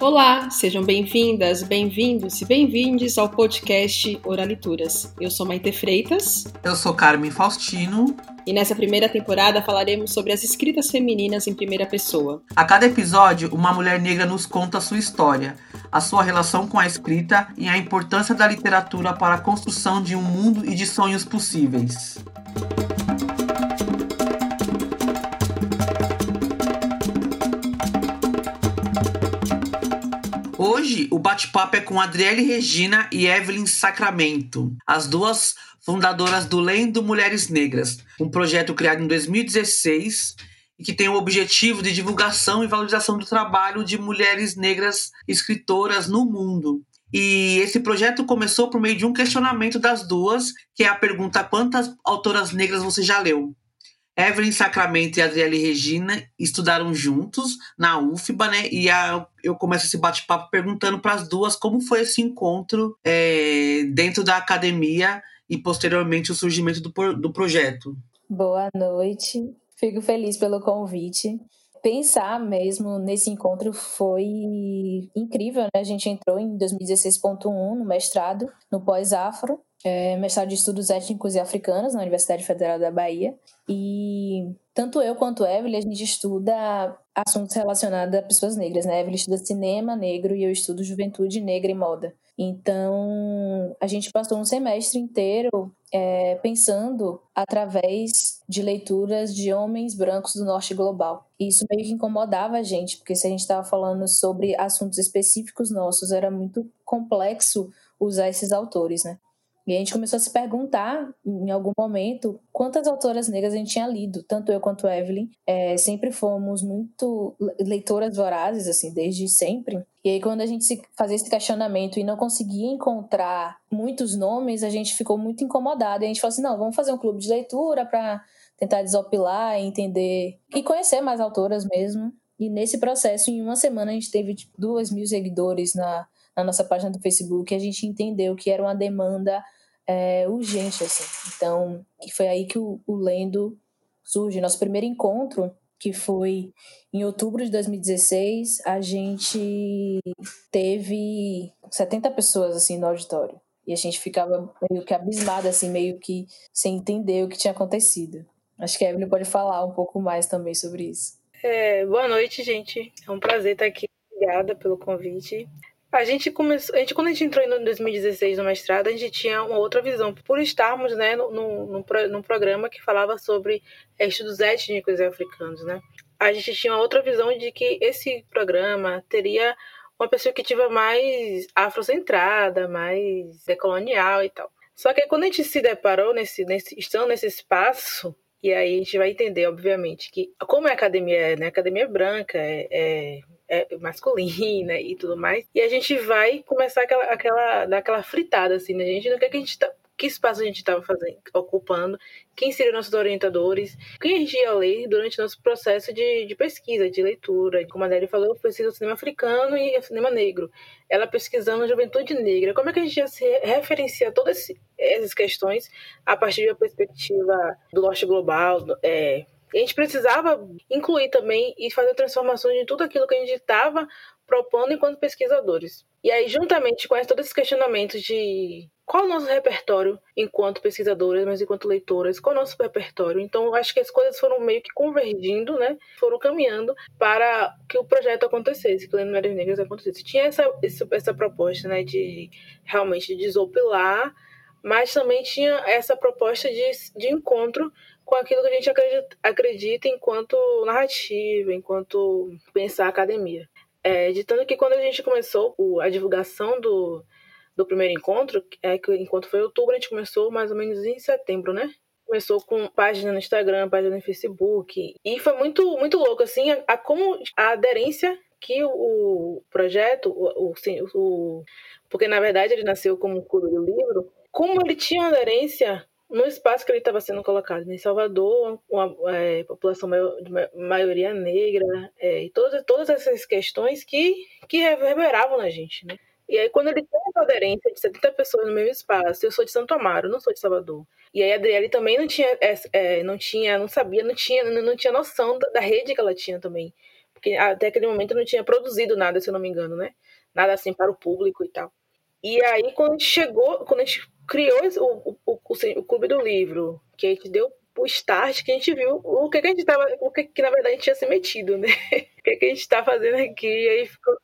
Olá, sejam bem-vindas, bem-vindos e bem-vindes ao podcast Oralituras. Eu sou Maite Freitas. Eu sou Carmen Faustino. E nessa primeira temporada falaremos sobre as escritas femininas em primeira pessoa. A cada episódio, uma mulher negra nos conta a sua história, a sua relação com a escrita e a importância da literatura para a construção de um mundo e de sonhos possíveis. Hoje o bate-papo é com Adriele Regina e Evelyn Sacramento, as duas fundadoras do Lendo Mulheres Negras, um projeto criado em 2016 e que tem o objetivo de divulgação e valorização do trabalho de mulheres negras escritoras no mundo. E esse projeto começou por meio de um questionamento das duas, que é a pergunta: quantas autoras negras você já leu? Evelyn Sacramento e Adriele Regina estudaram juntos na UFBA, né? E a, eu começo esse bate-papo perguntando para as duas como foi esse encontro é, dentro da academia e posteriormente o surgimento do, do projeto. Boa noite, fico feliz pelo convite. Pensar mesmo nesse encontro foi incrível, né? A gente entrou em 2016.1 no mestrado, no pós-afro, é, mestrado de Estudos Étnicos e Africanos na Universidade Federal da Bahia. E tanto eu quanto Evelyn, a gente estuda assuntos relacionados a pessoas negras, né? Evelyn estuda cinema negro e eu estudo juventude negra e moda. Então, a gente passou um semestre inteiro é, pensando através de leituras de homens brancos do norte global. E isso meio que incomodava a gente, porque se a gente estava falando sobre assuntos específicos nossos, era muito complexo usar esses autores, né? E a gente começou a se perguntar, em algum momento, quantas autoras negras a gente tinha lido. Tanto eu quanto Evelyn é, sempre fomos muito leitoras vorazes, assim, desde sempre. E aí, quando a gente fazia esse questionamento e não conseguia encontrar muitos nomes, a gente ficou muito incomodada. E a gente falou assim: não, vamos fazer um clube de leitura para tentar desopilar, entender e conhecer mais autoras mesmo. E nesse processo, em uma semana, a gente teve tipo, duas mil seguidores na, na nossa página do Facebook. E a gente entendeu que era uma demanda é, urgente, assim. Então, foi aí que o, o Lendo surge. Nosso primeiro encontro, que foi em outubro de 2016, a gente teve 70 pessoas, assim, no auditório. E a gente ficava meio que abismada, assim, meio que sem entender o que tinha acontecido. Acho que a Evelyn pode falar um pouco mais também sobre isso. É, boa noite, gente. É um prazer estar aqui. Obrigada pelo convite. A gente começou, a gente, quando a gente entrou em 2016 no mestrado, a gente tinha uma outra visão, por estarmos né, no, no, num programa que falava sobre estudos étnicos e africanos. Né? A gente tinha uma outra visão de que esse programa teria uma perspectiva mais afrocentrada, mais decolonial e tal. Só que quando a gente se deparou nesse, nesse estando nesse espaço, e aí a gente vai entender, obviamente, que como a academia é, né? A academia é branca, é, é é, masculina e tudo mais. E a gente vai começar aquela, aquela, daquela fritada, assim, né, gente? No que, é que a gente tá, que espaço a gente estava ocupando, quem seriam nossos orientadores, quem a gente ia ler durante nosso processo de, de pesquisa, de leitura. Como a Nelly falou, eu pesquiso cinema africano e cinema negro. Ela pesquisando a juventude negra. Como é que a gente ia se referenciar todas essas questões a partir uma perspectiva do norte global, é, a gente precisava incluir também e fazer transformações em tudo aquilo que a gente estava propondo enquanto pesquisadores. E aí, juntamente com todos esses questionamentos de qual o nosso repertório enquanto pesquisadoras, mas enquanto leitoras, qual o nosso repertório. Então, acho que as coisas foram meio que convergindo, né? Foram caminhando para que o projeto acontecesse, que o Lendo Mulheres Negras acontecesse. Tinha essa, essa, essa proposta, né, de realmente desopilar, mas também tinha essa proposta de, de encontro com aquilo que a gente acredita, acredita enquanto narrativa, enquanto pensar academia. É, de tanto que quando a gente começou a divulgação do, do primeiro encontro, é que o encontro foi em outubro, a gente começou mais ou menos em setembro, né? Começou com página no Instagram, página no Facebook. E foi muito, muito louco, assim, a, a como a aderência que o, projeto, o, o, o, porque na verdade ele nasceu como um livro, como ele tinha aderência no espaço que ele estava sendo colocado. Né? Em Salvador, uma é, população de maioria negra, é, e todas, todas essas questões que, que reverberavam na gente. Né? E aí, quando ele tem essa aderência de 70 pessoas no mesmo espaço, eu sou de Santo Amaro, não sou de Salvador. E aí a Adriele também não tinha, é, não tinha, não sabia, não tinha, não, não tinha noção da, da rede que ela tinha também Porque até aquele momento não tinha produzido nada, se eu não me engano, né? Nada assim para o público e tal. E aí, quando a gente chegou, quando a gente criou o, o, o, o Clube do Livro, que a gente deu o start, que a gente viu o que, que a gente tava, o que, que na verdade a gente tinha se metido, né? O que, que a gente tá fazendo aqui, e aí ficou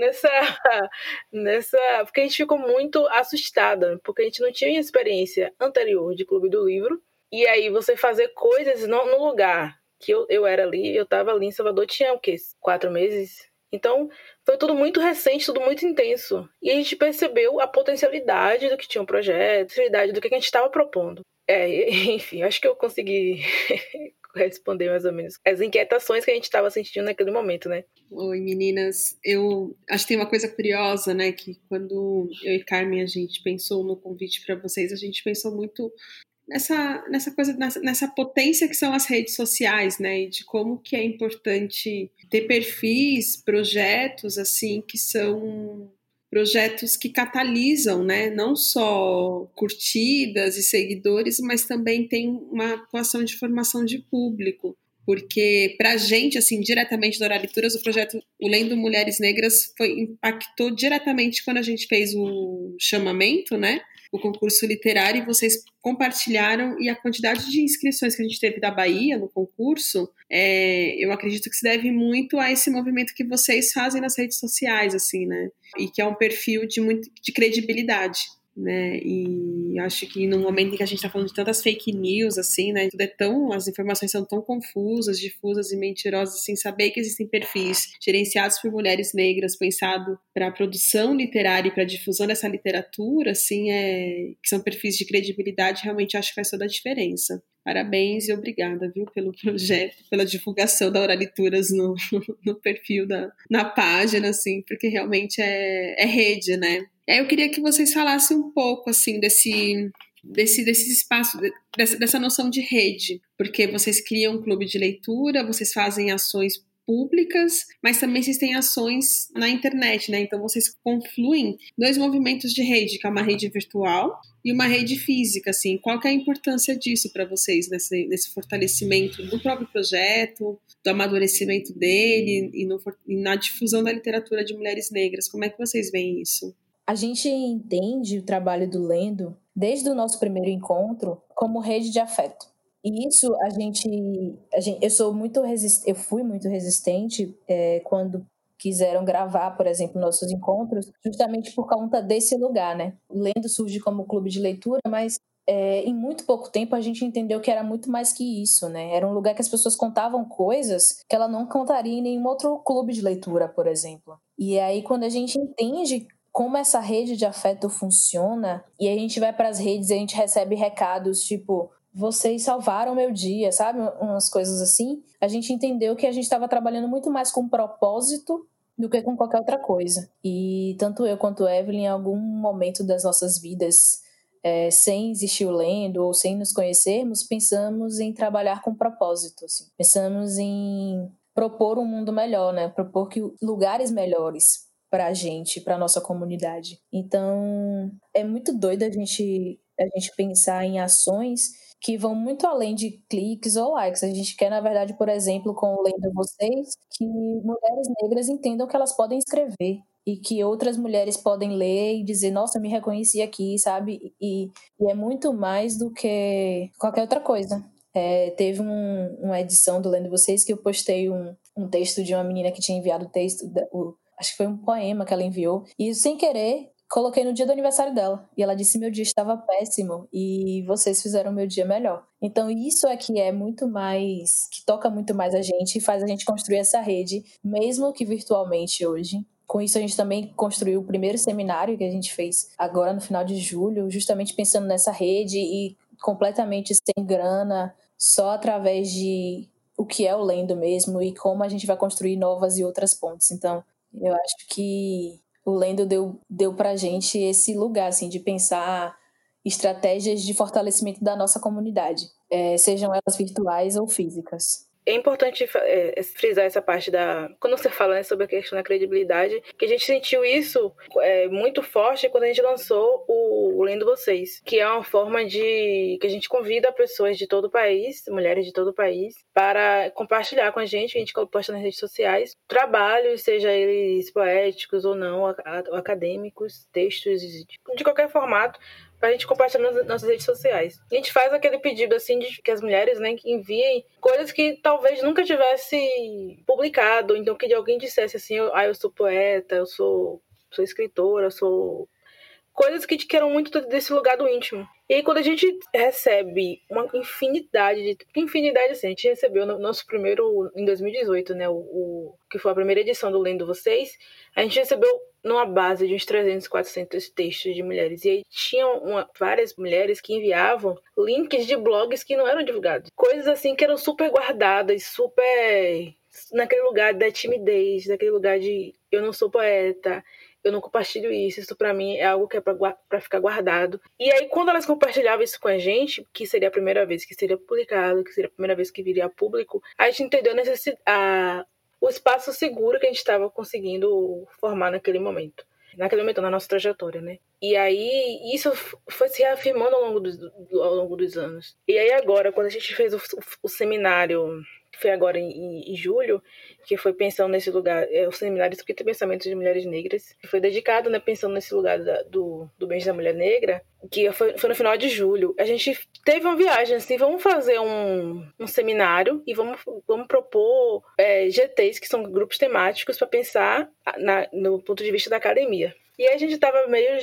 nessa, nessa. Porque a gente ficou muito assustada, porque a gente não tinha experiência anterior de Clube do Livro. E aí você fazer coisas no, no lugar que eu, eu era ali, eu tava ali em Salvador, tinha o quê? Quatro meses? Então, foi tudo muito recente, tudo muito intenso. E a gente percebeu a potencialidade do que tinha um projeto, a potencialidade do que a gente estava propondo. É, enfim, acho que eu consegui responder mais ou menos as inquietações que a gente estava sentindo naquele momento, né? Oi, meninas. Eu acho que tem uma coisa curiosa, né? Que quando eu e Carmen a gente pensou no convite para vocês, a gente pensou muito nessa, nessa coisa, nessa, nessa, potência que são as redes sociais, né? E de como que é importante ter perfis, projetos, assim, que são projetos que catalisam, né, não só curtidas e seguidores, mas também tem uma atuação de formação de público. Porque para a gente, assim, diretamente da Oralituras, o projeto O Lendo Mulheres Negras foi, impactou diretamente quando a gente fez o chamamento, né? O concurso literário e vocês compartilharam e a quantidade de inscrições que a gente teve da Bahia no concurso, é, eu acredito que se deve muito a esse movimento que vocês fazem nas redes sociais, assim, né? E que é um perfil de muito de credibilidade né? E acho que no momento em que a gente está falando de tantas fake news, assim, né? Tudo é tão, as informações são tão confusas, difusas e mentirosas, sem saber que existem perfis gerenciados por mulheres negras, pensado para a produção literária e para a difusão dessa literatura, assim, é, que são perfis de credibilidade, realmente acho que faz toda a diferença. Parabéns e obrigada, viu, pelo projeto, pela divulgação da Oralituras no, no perfil da na página, assim, porque realmente é, é rede, né? Aí eu queria que vocês falassem um pouco assim desse desse, desse espaço, dessa, dessa noção de rede, porque vocês criam um clube de leitura, vocês fazem ações públicas, mas também vocês têm ações na internet, né? Então vocês confluem dois movimentos de rede, que é uma rede virtual e uma rede física, assim. Qual que é a importância disso para vocês nesse, nesse fortalecimento do próprio projeto, do amadurecimento dele e, no, e na difusão da literatura de mulheres negras? Como é que vocês veem isso? A gente entende o trabalho do Lendo, desde o nosso primeiro encontro, como rede de afeto. E isso a gente, a gente eu sou muito resist, eu fui muito resistente é, quando quiseram gravar, por exemplo, nossos encontros, justamente por conta desse lugar, né? O Lendo surge como clube de leitura, mas é, em muito pouco tempo a gente entendeu que era muito mais que isso, né? Era um lugar que as pessoas contavam coisas que ela não contaria em nenhum outro clube de leitura, por exemplo. E aí, quando a gente entende como essa rede de afeto funciona e a gente vai para as redes e a gente recebe recados tipo vocês salvaram meu dia, sabe? Umas coisas assim. A gente entendeu que a gente estava trabalhando muito mais com propósito do que com qualquer outra coisa. E tanto eu quanto Evelyn, em algum momento das nossas vidas, é, sem existir o lendo ou sem nos conhecermos, pensamos em trabalhar com propósito. Assim. Pensamos em propor um mundo melhor, né? Propor que lugares melhores para a gente, para nossa comunidade. Então, é muito doido a gente a gente pensar em ações que vão muito além de cliques ou likes. A gente quer, na verdade, por exemplo, com o Lendo Vocês, que mulheres negras entendam que elas podem escrever e que outras mulheres podem ler e dizer, nossa, me reconheci aqui, sabe? E, e é muito mais do que qualquer outra coisa. É, teve um, uma edição do Lendo Vocês que eu postei um, um texto de uma menina que tinha enviado o texto, acho que foi um poema que ela enviou. E sem querer, coloquei no dia do aniversário dela. E ela disse: meu dia estava péssimo e vocês fizeram meu dia melhor. Então, isso é que é muito mais. que toca muito mais a gente e faz a gente construir essa rede, mesmo que virtualmente hoje. Com isso, a gente também construiu o primeiro seminário que a gente fez agora no final de julho, justamente pensando nessa rede e completamente sem grana, só através de o que é o lendo mesmo e como a gente vai construir novas e outras pontes. Então, eu acho que o Lendo deu, deu pra gente esse lugar, assim, de pensar estratégias de fortalecimento da nossa comunidade, é, sejam elas virtuais ou físicas. É importante é, frisar essa parte da. Quando você fala né, sobre a questão da credibilidade, que a gente sentiu isso é, muito forte quando a gente lançou o, o Lendo Vocês, que é uma forma de. que a gente convida pessoas de todo o país, mulheres de todo o país, para compartilhar com a gente, a gente posta nas redes sociais, trabalhos, seja eles poéticos ou não, acadêmicos, textos de qualquer formato, pra gente compartilhar nas nossas redes sociais. A gente faz aquele pedido, assim, de que as mulheres, né, enviem coisas que talvez nunca tivesse publicado, então que alguém dissesse assim, ah, eu sou poeta, eu sou, sou escritora, eu sou coisas que te queiram muito desse lugar do íntimo. E aí, quando a gente recebe uma infinidade de. Infinidade, assim, a gente recebeu no nosso primeiro. Em 2018, né? O, o, que foi a primeira edição do Lendo Vocês. A gente recebeu numa base de uns 300, 400 textos de mulheres. E aí tinham uma, várias mulheres que enviavam links de blogs que não eram divulgados. Coisas assim que eram super guardadas, super. naquele lugar da timidez, naquele lugar de eu não sou poeta, eu não compartilho isso, isso para mim é algo que é para ficar guardado. E aí, quando elas compartilhavam isso com a gente, que seria a primeira vez que seria publicado, que seria a primeira vez que viria a público, a gente entendeu a necessidade, a, o espaço seguro que a gente estava conseguindo formar naquele momento. Naquele momento, na nossa trajetória, né? E aí, isso foi se reafirmando ao longo, do, ao longo dos anos. E aí, agora, quando a gente fez o, o seminário foi agora em, em, julho, que foi pensando nesse lugar, é o Seminário Escrita e Pensamentos de Mulheres Negras, que foi dedicado, né, pensando nesse lugar da, do, do bem da mulher negra, que foi, foi, no final de julho. A gente teve uma viagem, assim, vamos fazer um, um seminário e vamos, vamos propor é, GTs, que são grupos temáticos, para pensar na, no ponto de vista da academia. E aí a gente tava meio.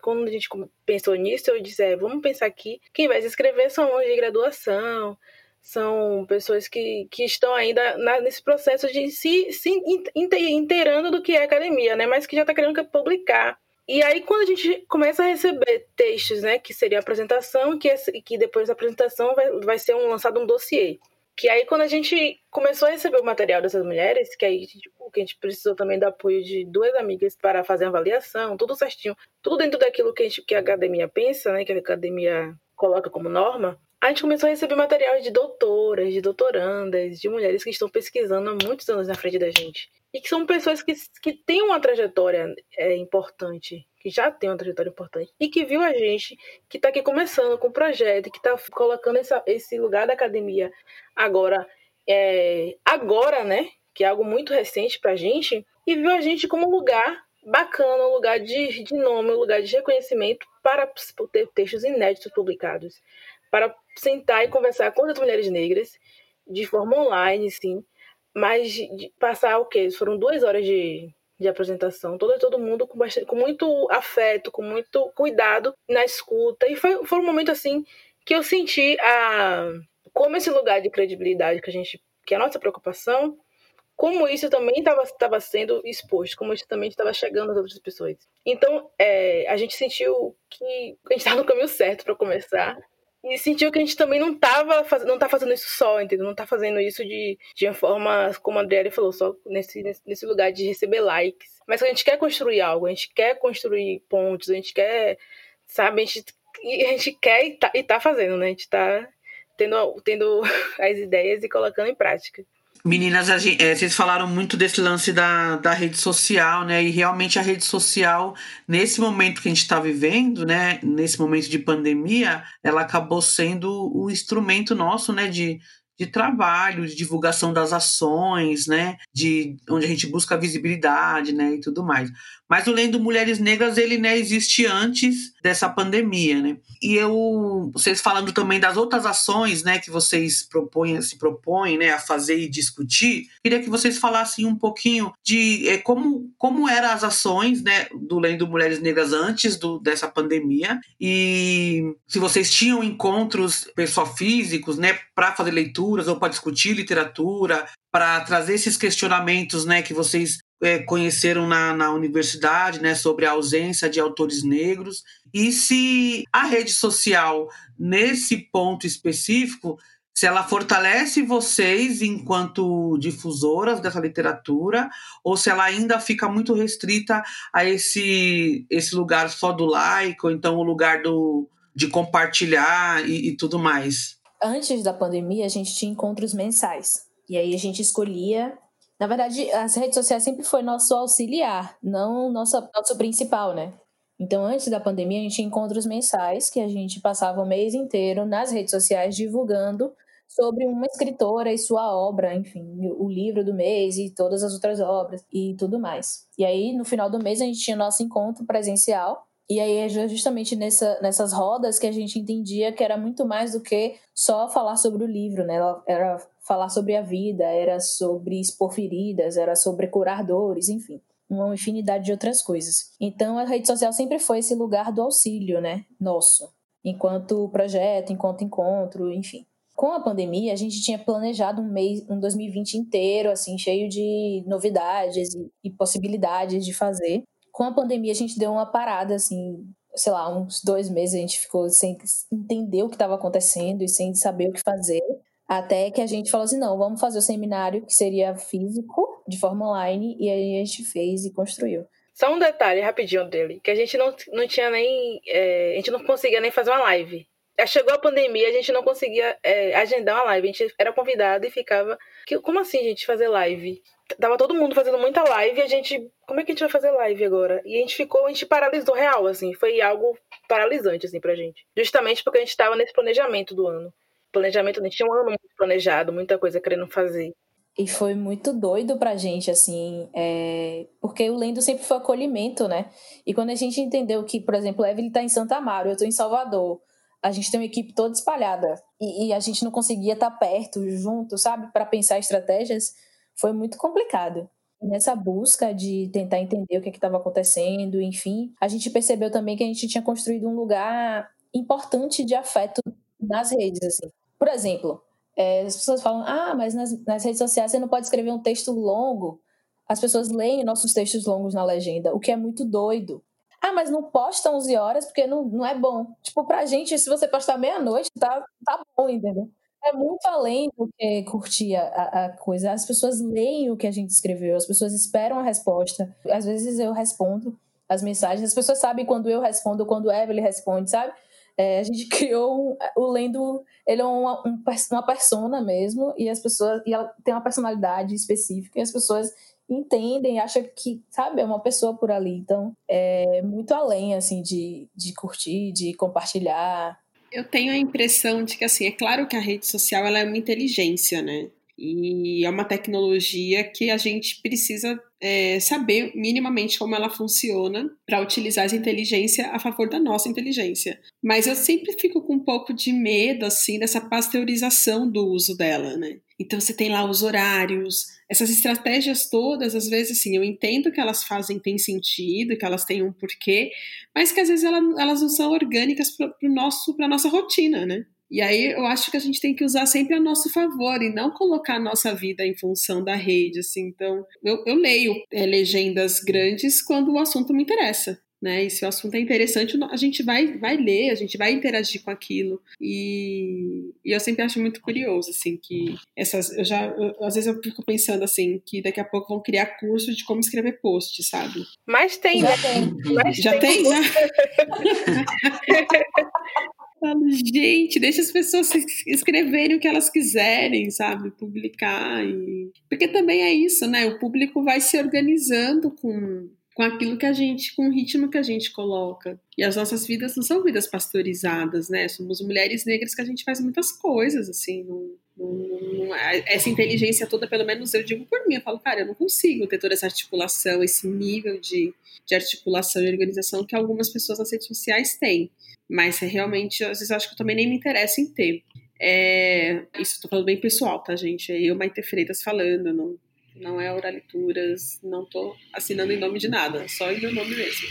Quando a gente pensou nisso, eu disse: é, vamos pensar aqui. Quem vai se inscrever são alunos de graduação, são pessoas que, que estão ainda na, nesse processo de se, se inteirando do que é academia, né? Mas que já está querendo publicar. E aí, quando a gente começa a receber textos, né? Que seria a apresentação, que, que depois da apresentação vai, vai ser um, lançado um dossiê. Que aí, quando a gente começou a receber o material dessas mulheres, que aí tipo, que a gente precisou também do apoio de duas amigas para fazer a avaliação, tudo certinho, tudo dentro daquilo que a, gente, que a academia pensa, né? Que a academia coloca como norma a gente começou a receber materiais de doutoras, de doutorandas, de mulheres que estão pesquisando há muitos anos na frente da gente. E que são pessoas que, que têm uma trajetória é, importante, que já têm uma trajetória importante, e que viu a gente, que está aqui começando com o projeto, que está colocando essa, esse lugar da academia agora, é, agora, né? Que é algo muito recente para a gente, e viu a gente como um lugar bacana, um lugar de, de nome, um lugar de reconhecimento para ter textos inéditos publicados para sentar e conversar com as mulheres negras de forma online, sim, mas de passar o quê? Foram duas horas de, de apresentação, todo, todo mundo com, bastante, com muito afeto, com muito cuidado na escuta, e foi, foi um momento assim que eu senti a como esse lugar de credibilidade que a gente, que é a nossa preocupação, como isso também estava sendo exposto, como isso também estava chegando às outras pessoas. Então, é, a gente sentiu que a gente estava no caminho certo para começar e sentiu que a gente também não estava faz... não tá fazendo isso só, entendeu? Não tá fazendo isso de, de forma, como a Adriele falou, só nesse, nesse lugar de receber likes. Mas a gente quer construir algo, a gente quer construir pontos, a gente quer, sabe, a gente, a gente quer e tá, e tá fazendo, né? A gente tá tendo, tendo as ideias e colocando em prática. Meninas, gente, é, vocês falaram muito desse lance da, da rede social, né? E realmente a rede social, nesse momento que a gente está vivendo, né? Nesse momento de pandemia, ela acabou sendo o instrumento nosso, né? De, de trabalho, de divulgação das ações, né? De onde a gente busca visibilidade, né? E tudo mais. Mas o Lendo Mulheres Negras, ele né, existe antes dessa pandemia, né? E eu, vocês falando também das outras ações, né, que vocês propõem, se propõem, né, a fazer e discutir, queria que vocês falassem um pouquinho de é, como, como eram as ações, né, do Lendo Mulheres Negras antes do, dessa pandemia e se vocês tinham encontros pessoal físicos, né, para fazer ou para discutir literatura, para trazer esses questionamentos, né, que vocês é, conheceram na, na universidade, né, sobre a ausência de autores negros, e se a rede social, nesse ponto específico, se ela fortalece vocês enquanto difusoras dessa literatura, ou se ela ainda fica muito restrita a esse, esse lugar só do like, ou então o lugar do, de compartilhar e, e tudo mais. Antes da pandemia, a gente tinha encontros mensais E aí a gente escolhia. Na verdade, as redes sociais sempre foi nosso auxiliar, não nossa, nosso principal, né? Então, antes da pandemia, a gente tinha encontros mensais que a gente passava o mês inteiro nas redes sociais divulgando sobre uma escritora e sua obra, enfim, o livro do mês e todas as outras obras e tudo mais. E aí, no final do mês, a gente tinha nosso encontro presencial. E aí é justamente nessa, nessas rodas que a gente entendia que era muito mais do que só falar sobre o livro, né? Era falar sobre a vida, era sobre expor feridas, era sobre curar dores, enfim uma infinidade de outras coisas. Então a rede social sempre foi esse lugar do auxílio, né? Nosso, enquanto projeto, enquanto encontro, enfim. Com a pandemia, a gente tinha planejado um mês, um 2020 inteiro, assim, cheio de novidades e, e possibilidades de fazer. Com a pandemia, a gente deu uma parada, assim, sei lá, uns dois meses a gente ficou sem entender o que estava acontecendo e sem saber o que fazer. Até que a gente falou assim: não, vamos fazer o seminário que seria físico, de forma online, e aí a gente fez e construiu. Só um detalhe rapidinho dele, que a gente não, não tinha nem. É, a gente não conseguia nem fazer uma live. Chegou a pandemia, a gente não conseguia é, agendar uma live. A gente era convidado e ficava. Como assim, gente, fazer live? Tava todo mundo fazendo muita live e a gente. Como é que a gente vai fazer live agora? E a gente ficou, a gente paralisou real, assim. Foi algo paralisante, assim, pra gente. Justamente porque a gente tava nesse planejamento do ano planejamento, a gente tinha um ano muito planejado, muita coisa querendo fazer. E foi muito doido pra gente, assim, é... porque o Lendo sempre foi acolhimento, né? E quando a gente entendeu que, por exemplo, o Evelyn tá em Santa Amaro, eu tô em Salvador, a gente tem uma equipe toda espalhada e, e a gente não conseguia estar tá perto, junto, sabe, para pensar estratégias, foi muito complicado. Nessa busca de tentar entender o que é estava acontecendo, enfim, a gente percebeu também que a gente tinha construído um lugar importante de afeto nas redes, assim. Por exemplo, é, as pessoas falam, ah, mas nas, nas redes sociais você não pode escrever um texto longo. As pessoas leem nossos textos longos na legenda, o que é muito doido. Ah, mas não posta 11 horas porque não, não é bom. Tipo, pra gente, se você postar meia-noite, tá, tá bom, entendeu? É muito além do que curtir a, a, coisa. As pessoas leem o que a gente escreveu, as pessoas esperam a resposta. Às vezes eu respondo as mensagens, as pessoas sabem quando eu respondo, quando Evelyn responde, sabe? É, a gente criou um, o Lendo, ele é uma, um, uma persona mesmo, e as pessoas, e ela tem uma personalidade específica, e as pessoas entendem, acham que, sabe, é uma pessoa por ali. Então, é muito além, assim, de, de curtir, de compartilhar. Eu tenho a impressão de que, assim, é claro que a rede social, ela é uma inteligência, né? E é uma tecnologia que a gente precisa é, saber minimamente como ela funciona para utilizar essa inteligência a favor da nossa inteligência. Mas eu sempre fico com um pouco de medo, assim, dessa pasteurização do uso dela, né? Então você tem lá os horários, essas estratégias todas, às vezes, assim, eu entendo que elas fazem, tem sentido, que elas têm um porquê, mas que às vezes elas, elas não são orgânicas para a nossa rotina, né? E aí eu acho que a gente tem que usar sempre a nosso favor e não colocar a nossa vida em função da rede, assim. Então, eu, eu leio é, legendas grandes quando o assunto me interessa. Né? E se o assunto é interessante, a gente vai, vai ler, a gente vai interagir com aquilo. E, e eu sempre acho muito curioso, assim, que essas. Eu já. Eu, às vezes eu fico pensando assim, que daqui a pouco vão criar curso de como escrever post, sabe? Mas tem, já né? tem. Mas já tem, tem né? falo, gente, deixa as pessoas escreverem o que elas quiserem, sabe? Publicar. E... Porque também é isso, né? O público vai se organizando com, com aquilo que a gente, com o ritmo que a gente coloca. E as nossas vidas não são vidas pastorizadas, né? Somos mulheres negras que a gente faz muitas coisas, assim, não, essa inteligência toda, pelo menos eu digo por mim, eu falo, cara, eu não consigo ter toda essa articulação, esse nível de, de articulação e organização que algumas pessoas nas redes sociais têm. Mas é realmente, às vezes, acho que eu também nem me interesso em ter. É, isso estou falando bem pessoal, tá, gente? É eu, Maite Freitas, falando, não, não é Oralituras, não estou assinando em nome de nada, só em meu nome mesmo.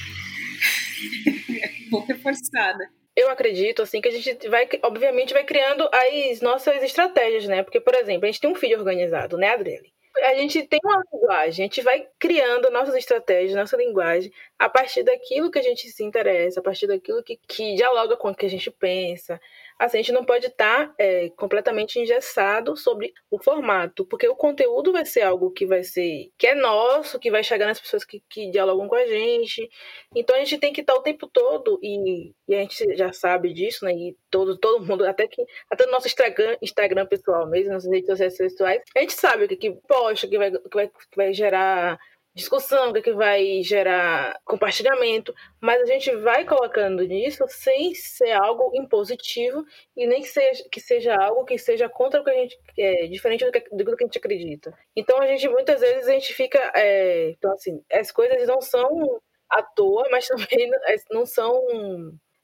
Vou reforçar, né? Eu acredito, assim, que a gente vai, obviamente, vai criando as nossas estratégias, né? Porque, por exemplo, a gente tem um feed organizado, né, Adriele? a gente tem uma linguagem, a gente vai criando nossas estratégias, nossa linguagem, a partir daquilo que a gente se interessa, a partir daquilo que, que dialoga com o que a gente pensa, assim, a gente não pode estar tá, é, completamente engessado sobre o formato, porque o conteúdo vai ser algo que vai ser que é nosso, que vai chegar nas pessoas que, que dialogam com a gente. Então a gente tem que estar tá o tempo todo e, e, a gente já sabe disso, né? E todo todo mundo, até que até no nosso Instagram, Instagram pessoal mesmo, nas redes sociais a gente sabe o que, que posta, que vai, que vai, que vai gerar discussão, o que, é que vai gerar compartilhamento, mas a gente vai colocando nisso sem ser algo impositivo e nem que seja, que seja algo que seja contra o que a gente é, diferente do que, do que a gente acredita. Então a gente muitas vezes a gente fica, é, então assim, as coisas não são à toa, mas também não são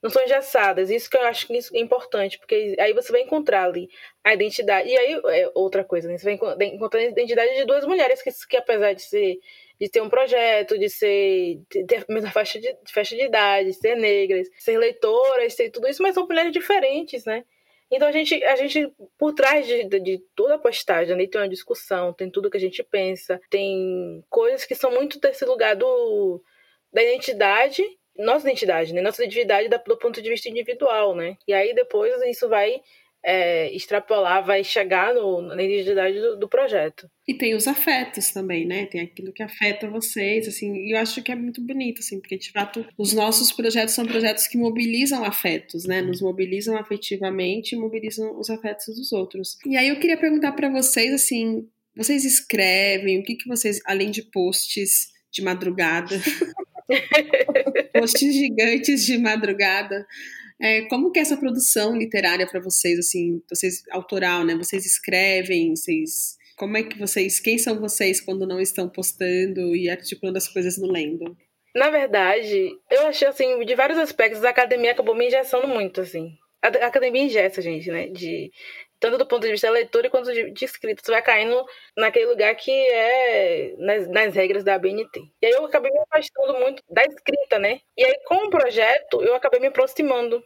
não são engessadas. Isso que eu acho que é importante, porque aí você vai encontrar ali a identidade. E aí é outra coisa, né? Você vai encontrar a identidade de duas mulheres que, que apesar de ser de ter um projeto, de ser ter a mesma faixa de, faixa de idade, ser negras, ser leitoras, ser tudo isso, mas são mulheres diferentes, né? Então a gente, a gente por trás de, de, toda a postagem, tem uma discussão, tem tudo que a gente pensa, tem coisas que são muito desse lugar do, da identidade, nossa identidade, né? Nossa identidade do ponto de vista individual, né? E aí depois isso vai é, extrapolar, vai chegar no, na identidade do, do, projeto. E tem os afetos também, né? Tem aquilo que afeta vocês, assim, e eu acho que é muito bonito, assim, porque de fato os nossos projetos são projetos que mobilizam afetos, né? Nos mobilizam afetivamente e mobilizam os afetos dos outros. E aí eu queria perguntar para vocês, assim, vocês escrevem, o que que vocês, além de posts de madrugada, posts gigantes de madrugada, é, como que é essa produção literária para vocês, assim, vocês autoral, né? Vocês escrevem, vocês como é que vocês, quem são vocês quando não estão postando e articulando as coisas no Lendo? Na verdade, eu achei assim, de vários aspectos, a academia acabou me injeçando muito, assim. A academia ingessa, gente, né? De, tanto do ponto de vista da leitura quanto de, escrita. Você vai caindo naquele lugar que é nas, nas, regras da ABNT. E aí eu acabei me afastando muito da escrita, né? E aí, com o projeto, eu acabei me aproximando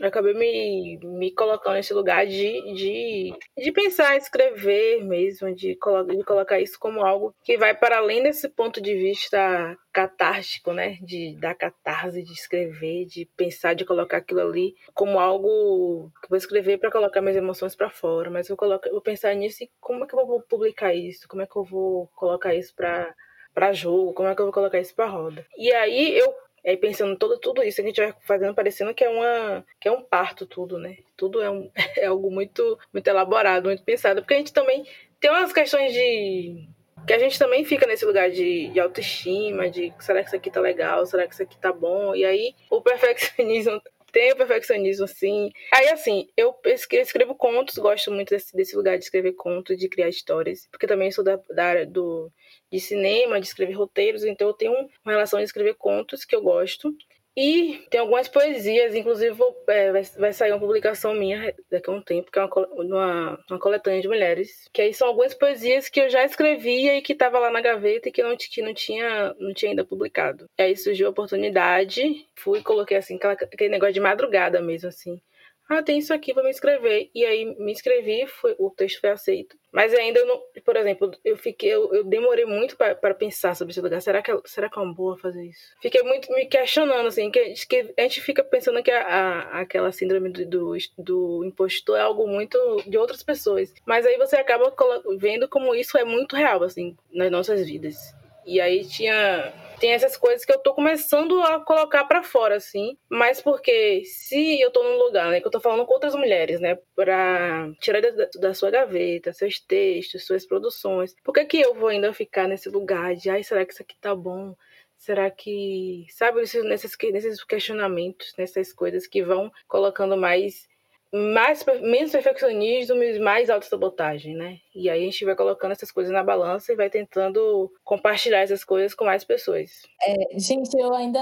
eu acabei me, me colocando nesse lugar de, de, de pensar, escrever mesmo, de, colo de colocar isso como algo que vai para além desse ponto de vista catártico, né? De dar catarse, de escrever, de pensar, de colocar aquilo ali como algo que vou escrever para colocar minhas emoções para fora, mas eu eu vou pensar nisso e como é que eu vou publicar isso? Como é que eu vou colocar isso para para jogo, como é que eu vou colocar isso para roda. E aí eu e aí pensando todo tudo isso, a gente vai fazendo parecendo que é uma que é um parto tudo, né? Tudo é, um, é algo muito muito elaborado, muito pensado, porque a gente também tem umas questões de que a gente também fica nesse lugar de, de autoestima, de será que isso aqui tá legal, será que isso aqui tá bom? E aí o perfeccionismo tem o perfeccionismo, sim. Aí, assim, eu escrevo contos, gosto muito desse, desse lugar de escrever contos, de criar histórias, porque também sou da, da área do, de cinema, de escrever roteiros, então eu tenho uma relação de escrever contos que eu gosto. E tem algumas poesias, inclusive vou, é, vai, sair uma publicação minha daqui a um tempo, que é uma, uma, uma, coletânea de mulheres. Que aí são algumas poesias que eu já escrevia e que estava lá na gaveta e que não, que não, tinha, não tinha ainda publicado. E aí surgiu a oportunidade, fui e coloquei assim, aquela, aquele negócio de madrugada mesmo, assim ah, tem isso aqui, vou me inscrever. E aí me inscrevi, foi, o texto foi aceito. Mas ainda não, por exemplo, eu fiquei, eu, eu demorei muito para pensar sobre esse lugar. Será que, é, será que é uma boa fazer isso? Fiquei muito me questionando, assim, que, que a gente fica pensando que a, a, aquela síndrome do, do, do, impostor é algo muito de outras pessoas. Mas aí você acaba vendo como isso é muito real, assim, nas nossas vidas. E aí tinha tem essas coisas que eu tô começando a colocar para fora, assim. Mas porque se eu tô num lugar, né, que eu tô falando com outras mulheres, né, pra tirar da, da sua gaveta seus textos, suas produções, por que que eu vou ainda ficar nesse lugar de, ai, será que isso aqui tá bom? Será que, sabe, nesses, nesses questionamentos, nessas coisas que vão colocando mais mais, menos perfeccionismo e mais autossabotagem, né? E aí a gente vai colocando essas coisas na balança e vai tentando compartilhar essas coisas com mais pessoas. É, gente, eu ainda,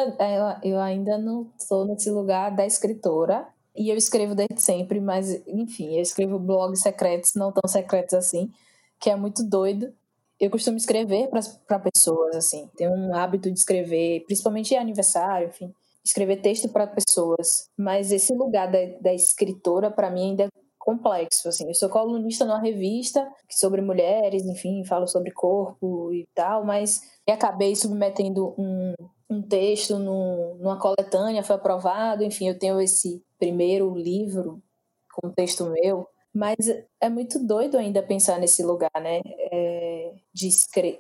eu, eu ainda não estou nesse lugar da escritora. E eu escrevo desde sempre, mas enfim, eu escrevo blogs secretos, não tão secretos assim, que é muito doido. Eu costumo escrever para pessoas, assim. Tenho um hábito de escrever, principalmente em aniversário, enfim escrever texto para pessoas, mas esse lugar da, da escritora para mim ainda é complexo, assim. Eu sou colunista numa revista sobre mulheres, enfim, falo sobre corpo e tal, mas acabei submetendo um, um texto no, numa coletânea, foi aprovado, enfim, eu tenho esse primeiro livro com texto meu, mas é muito doido ainda pensar nesse lugar, né? É, de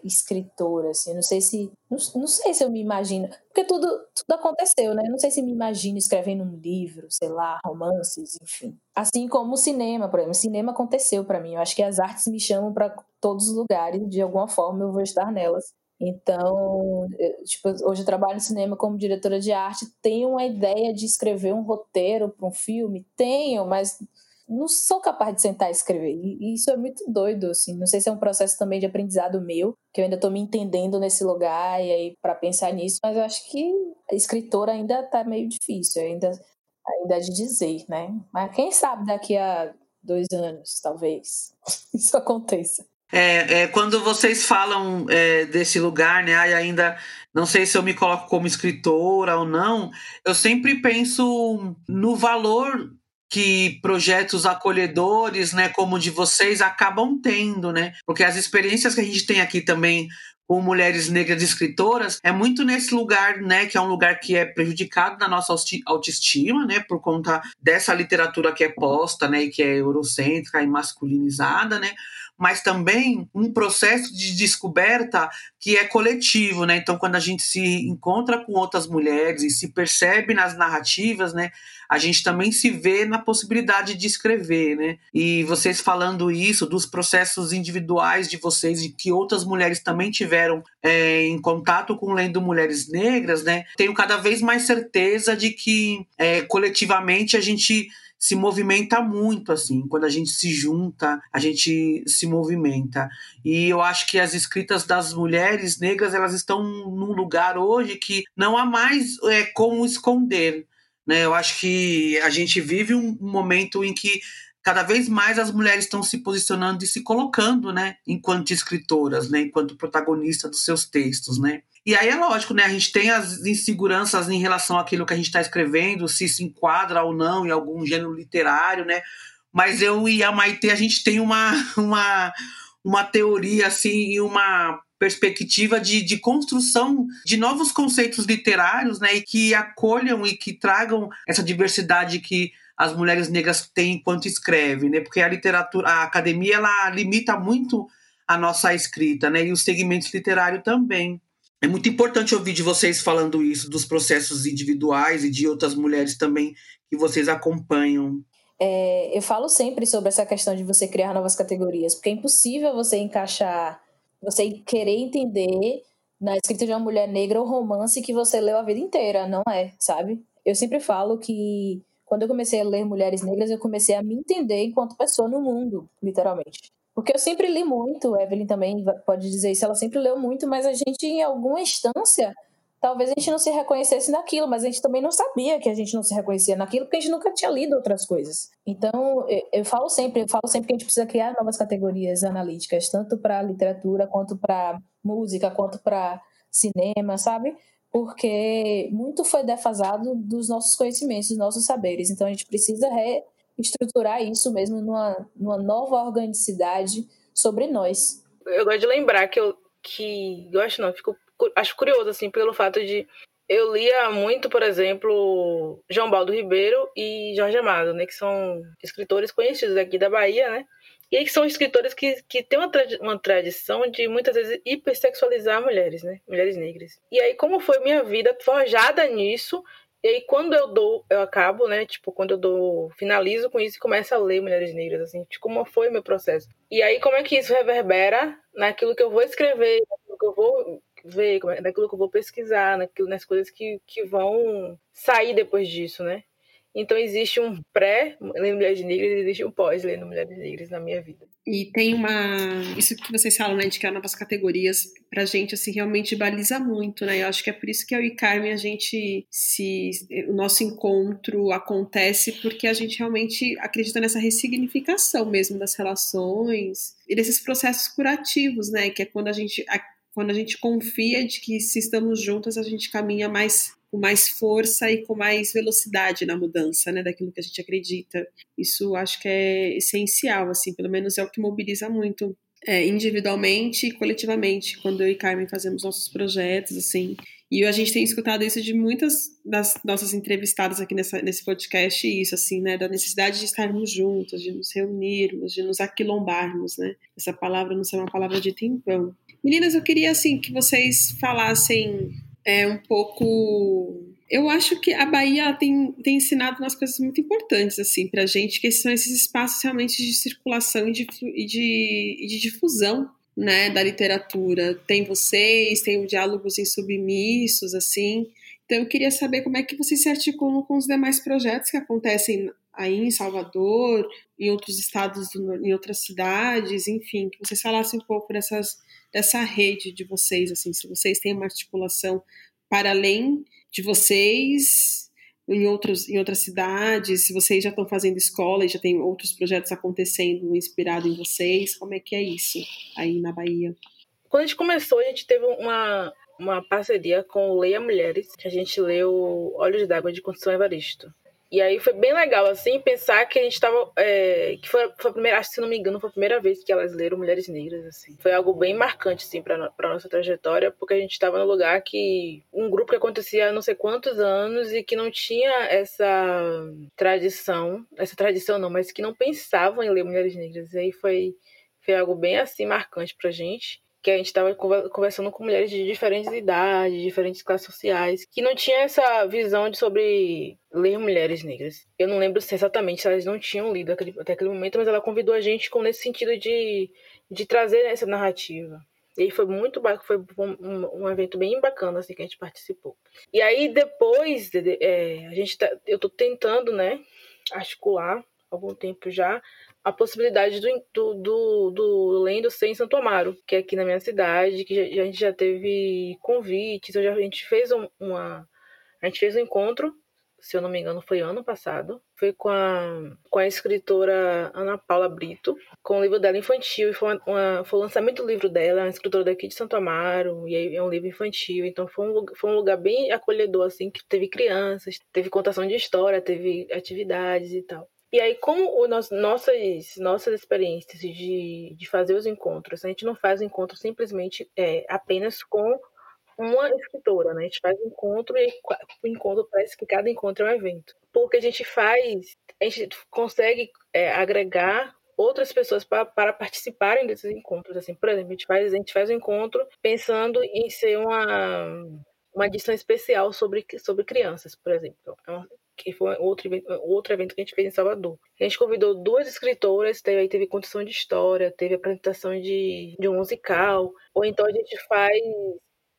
escritora, assim. Não sei se. Não, não, sei se eu me imagino. Porque tudo, tudo aconteceu, né? Não sei se me imagino escrevendo um livro, sei lá, romances, enfim. Assim como o cinema, por exemplo. O cinema aconteceu para mim. Eu acho que as artes me chamam para todos os lugares, de alguma forma eu vou estar nelas. Então, eu, tipo, hoje eu trabalho no cinema como diretora de arte. Tenho uma ideia de escrever um roteiro para um filme? Tenho, mas não sou capaz de sentar e escrever. E isso é muito doido, assim. Não sei se é um processo também de aprendizado meu, que eu ainda estou me entendendo nesse lugar e aí para pensar nisso, mas eu acho que escritora ainda está meio difícil, ainda ainda de dizer, né? Mas quem sabe daqui a dois anos, talvez, isso aconteça. É, é, quando vocês falam é, desse lugar, né? Ai, ainda não sei se eu me coloco como escritora ou não. Eu sempre penso no valor que projetos acolhedores, né, como o de vocês, acabam tendo, né? Porque as experiências que a gente tem aqui também com mulheres negras escritoras é muito nesse lugar, né, que é um lugar que é prejudicado na nossa autoestima, né, por conta dessa literatura que é posta, né, e que é eurocêntrica e masculinizada, né? Mas também um processo de descoberta que é coletivo, né? Então, quando a gente se encontra com outras mulheres e se percebe nas narrativas, né? A gente também se vê na possibilidade de escrever, né? E vocês falando isso dos processos individuais de vocês e que outras mulheres também tiveram é, em contato com lendo mulheres negras, né? Tenho cada vez mais certeza de que é, coletivamente a gente se movimenta muito, assim. Quando a gente se junta, a gente se movimenta. E eu acho que as escritas das mulheres negras, elas estão num lugar hoje que não há mais é, como esconder. Né? Eu acho que a gente vive um momento em que cada vez mais as mulheres estão se posicionando e se colocando, né, enquanto escritoras, né, enquanto protagonistas dos seus textos, né. E aí é lógico, né? A gente tem as inseguranças em relação àquilo que a gente está escrevendo, se se enquadra ou não em algum gênero literário, né? Mas eu e a Maite, a gente tem uma, uma, uma teoria, assim, e uma perspectiva de, de construção de novos conceitos literários, né? E que acolham e que tragam essa diversidade que as mulheres negras têm enquanto escrevem, né? Porque a literatura, a academia, ela limita muito a nossa escrita, né? E os segmentos literários também. É muito importante ouvir de vocês falando isso, dos processos individuais e de outras mulheres também que vocês acompanham. É, eu falo sempre sobre essa questão de você criar novas categorias, porque é impossível você encaixar, você querer entender na escrita de uma mulher negra o romance que você leu a vida inteira, não é, sabe? Eu sempre falo que quando eu comecei a ler mulheres negras, eu comecei a me entender enquanto pessoa no mundo, literalmente. Porque eu sempre li muito, Evelyn também pode dizer isso, ela sempre leu muito, mas a gente, em alguma instância, talvez a gente não se reconhecesse naquilo, mas a gente também não sabia que a gente não se reconhecia naquilo, porque a gente nunca tinha lido outras coisas. Então, eu, eu falo sempre, eu falo sempre que a gente precisa criar novas categorias analíticas, tanto para literatura, quanto para música, quanto para cinema, sabe? Porque muito foi defasado dos nossos conhecimentos, dos nossos saberes. Então, a gente precisa re estruturar isso mesmo numa, numa nova organicidade sobre nós. Eu gosto de lembrar que eu que gosto não, fico acho curioso assim pelo fato de eu lia muito, por exemplo, João Baldo Ribeiro e Jorge Amado, né, que são escritores conhecidos aqui da Bahia, né? E aí são escritores que, que têm uma, uma tradição de muitas vezes hipersexualizar mulheres, né? Mulheres negras. E aí, como foi minha vida forjada nisso, e aí, quando eu dou, eu acabo, né? Tipo, quando eu dou, finalizo com isso e começo a ler Mulheres Negras, assim, tipo, como foi o meu processo. E aí, como é que isso reverbera naquilo que eu vou escrever, naquilo que eu vou ver, é, naquilo que eu vou pesquisar, naquilo, nas coisas que, que vão sair depois disso, né? Então existe um pré lendo Mulheres Negras e existe um pós lendo Mulheres Negras na minha vida. E tem uma. Isso que vocês falam, né, de criar novas categorias, pra gente, assim, realmente baliza muito, né? Eu acho que é por isso que eu e Carmen, a gente se. O nosso encontro acontece porque a gente realmente acredita nessa ressignificação mesmo das relações e desses processos curativos, né? Que é quando a gente. Quando a gente confia de que se estamos juntas, a gente caminha mais com mais força e com mais velocidade na mudança, né, daquilo que a gente acredita. Isso acho que é essencial, assim, pelo menos é o que mobiliza muito é, individualmente e coletivamente, quando eu e Carmen fazemos nossos projetos, assim. E a gente tem escutado isso de muitas das nossas entrevistadas aqui nessa, nesse podcast, isso, assim, né? Da necessidade de estarmos juntos, de nos reunirmos, de nos aquilombarmos, né? Essa palavra não ser uma palavra de em vão. Meninas, eu queria, assim, que vocês falassem é, um pouco eu acho que a Bahia tem, tem ensinado umas coisas muito importantes assim para a gente, que são esses espaços realmente de circulação e de, e de, e de difusão né, da literatura. Tem vocês, tem o Diálogos Insubmissos, assim. Então eu queria saber como é que vocês se articulam com os demais projetos que acontecem aí em Salvador, em outros estados, em outras cidades, enfim, que vocês falassem um pouco dessas, dessa rede de vocês, assim, se vocês têm uma articulação para além de vocês em, outros, em outras cidades, se vocês já estão fazendo escola e já tem outros projetos acontecendo inspirado em vocês, como é que é isso aí na Bahia? Quando a gente começou, a gente teve uma, uma parceria com o Leia Mulheres, que a gente leu Olhos d'Água de Construção Evaristo. E aí foi bem legal, assim, pensar que a gente tava. É, que foi, foi a primeira, acho que se não me engano, foi a primeira vez que elas leram Mulheres Negras, assim. Foi algo bem marcante, assim, pra, pra nossa trajetória, porque a gente estava no lugar que. Um grupo que acontecia há não sei quantos anos e que não tinha essa tradição. Essa tradição não, mas que não pensavam em ler Mulheres Negras. E aí foi, foi algo bem, assim, marcante pra gente que a gente estava conversando com mulheres de diferentes idades, diferentes classes sociais, que não tinha essa visão de sobre ler mulheres negras. Eu não lembro se exatamente se elas não tinham lido aquele, até aquele momento, mas ela convidou a gente com nesse sentido de, de trazer essa narrativa. E foi muito foi um, um, evento bem bacana assim que a gente participou. E aí depois é, a gente tá, eu tô tentando, né, articular algum tempo já a possibilidade do, do, do, do Lendo ser em Santo Amaro, que é aqui na minha cidade, que a gente já teve convites, a gente fez uma. A gente fez um encontro, se eu não me engano, foi ano passado. Foi com a, com a escritora Ana Paula Brito, com o livro dela infantil. E foi, uma, foi o lançamento do livro dela, uma escritora daqui de Santo Amaro, e é um livro infantil. Então foi um, foi um lugar bem acolhedor, assim, que teve crianças, teve contação de história, teve atividades e tal. E aí, como o nosso, nossas, nossas experiências de, de fazer os encontros, a gente não faz encontro simplesmente é, apenas com uma escritora, né? A gente faz encontro e o encontro parece que cada encontro é um evento. Porque a gente faz, a gente consegue é, agregar outras pessoas para, para participarem desses encontros. Assim, por exemplo, a gente faz, a gente faz um encontro pensando em ser uma, uma edição especial sobre, sobre crianças, por exemplo. É que foi outro evento, outro evento que a gente fez em Salvador. A gente convidou duas escritoras, teve, aí teve condição de história, teve apresentação de, de um musical, ou então a gente faz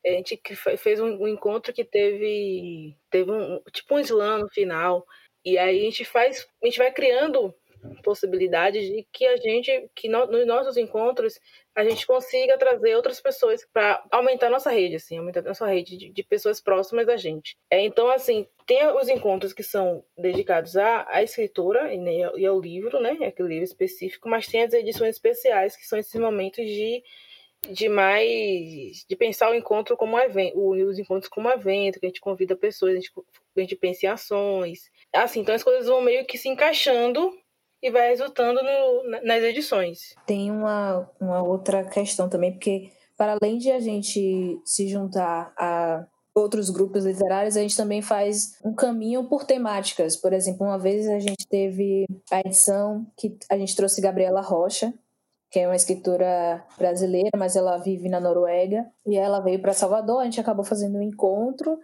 a gente fez um, encontro que teve teve um tipo um slam no final e aí a gente faz a gente vai criando possibilidade de que a gente, que no, nos nossos encontros, a gente consiga trazer outras pessoas para aumentar nossa rede, assim, aumentar nossa rede de, de pessoas próximas da gente. É, então, assim, tem os encontros que são dedicados à, à escritura e, né, e ao livro, né, aquele livro específico, mas tem as edições especiais, que são esses momentos de de mais de pensar o encontro como um evento, os encontros como um evento, que a gente convida pessoas, a gente, a gente pensa em ações. Assim, então as coisas vão meio que se encaixando e vai resultando no, nas edições. Tem uma, uma outra questão também, porque para além de a gente se juntar a outros grupos literários, a gente também faz um caminho por temáticas. Por exemplo, uma vez a gente teve a edição que a gente trouxe Gabriela Rocha, que é uma escritora brasileira, mas ela vive na Noruega, e ela veio para Salvador, a gente acabou fazendo um encontro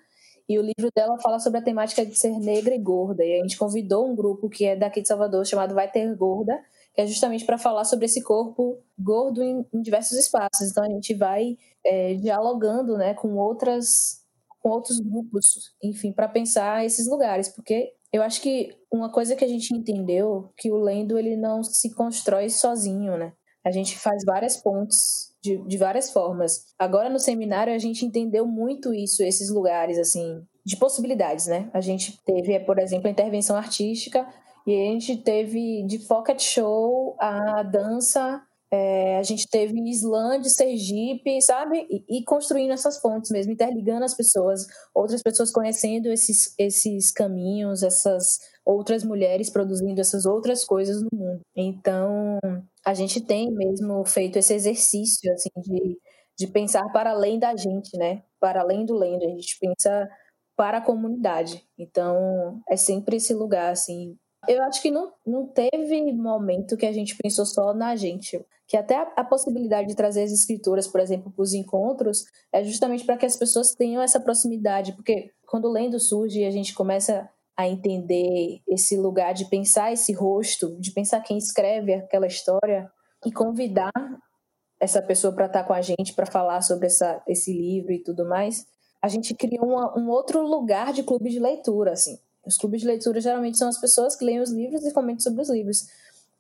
e o livro dela fala sobre a temática de ser negra e gorda. E a gente convidou um grupo que é daqui de Salvador, chamado Vai Ter Gorda, que é justamente para falar sobre esse corpo gordo em, em, diversos espaços. Então a gente vai é, dialogando né, com, outras, com outros grupos, enfim, para pensar esses lugares. Porque eu acho que uma coisa que a gente entendeu que o lendo ele não se constrói sozinho, né? A gente faz várias pontes de, de várias formas. Agora no seminário a gente entendeu muito isso, esses lugares assim de possibilidades, né? A gente teve, por exemplo, a intervenção artística e a gente teve de pocket show a dança, é, a gente teve de Sergipe, sabe? E, e, construindo essas pontes mesmo, interligando as pessoas, outras pessoas conhecendo esses, esses caminhos, essas outras mulheres produzindo essas outras coisas no mundo. Então, a gente tem mesmo feito esse exercício assim de, de pensar para além da gente, né? para além do lendo, a gente pensa para a comunidade. Então, é sempre esse lugar, assim. Eu acho que não, não teve momento que a gente pensou só na gente. Que até a, a possibilidade de trazer as escritoras, por exemplo, para os encontros, é justamente para que as pessoas tenham essa proximidade. Porque quando o lendo surge e a gente começa a entender esse lugar de pensar esse rosto, de pensar quem escreve aquela história e convidar essa pessoa para estar com a gente, para falar sobre essa, esse livro e tudo mais, a gente criou uma, um outro lugar de clube de leitura, assim. Os clubes de leitura geralmente são as pessoas que leem os livros e comentam sobre os livros.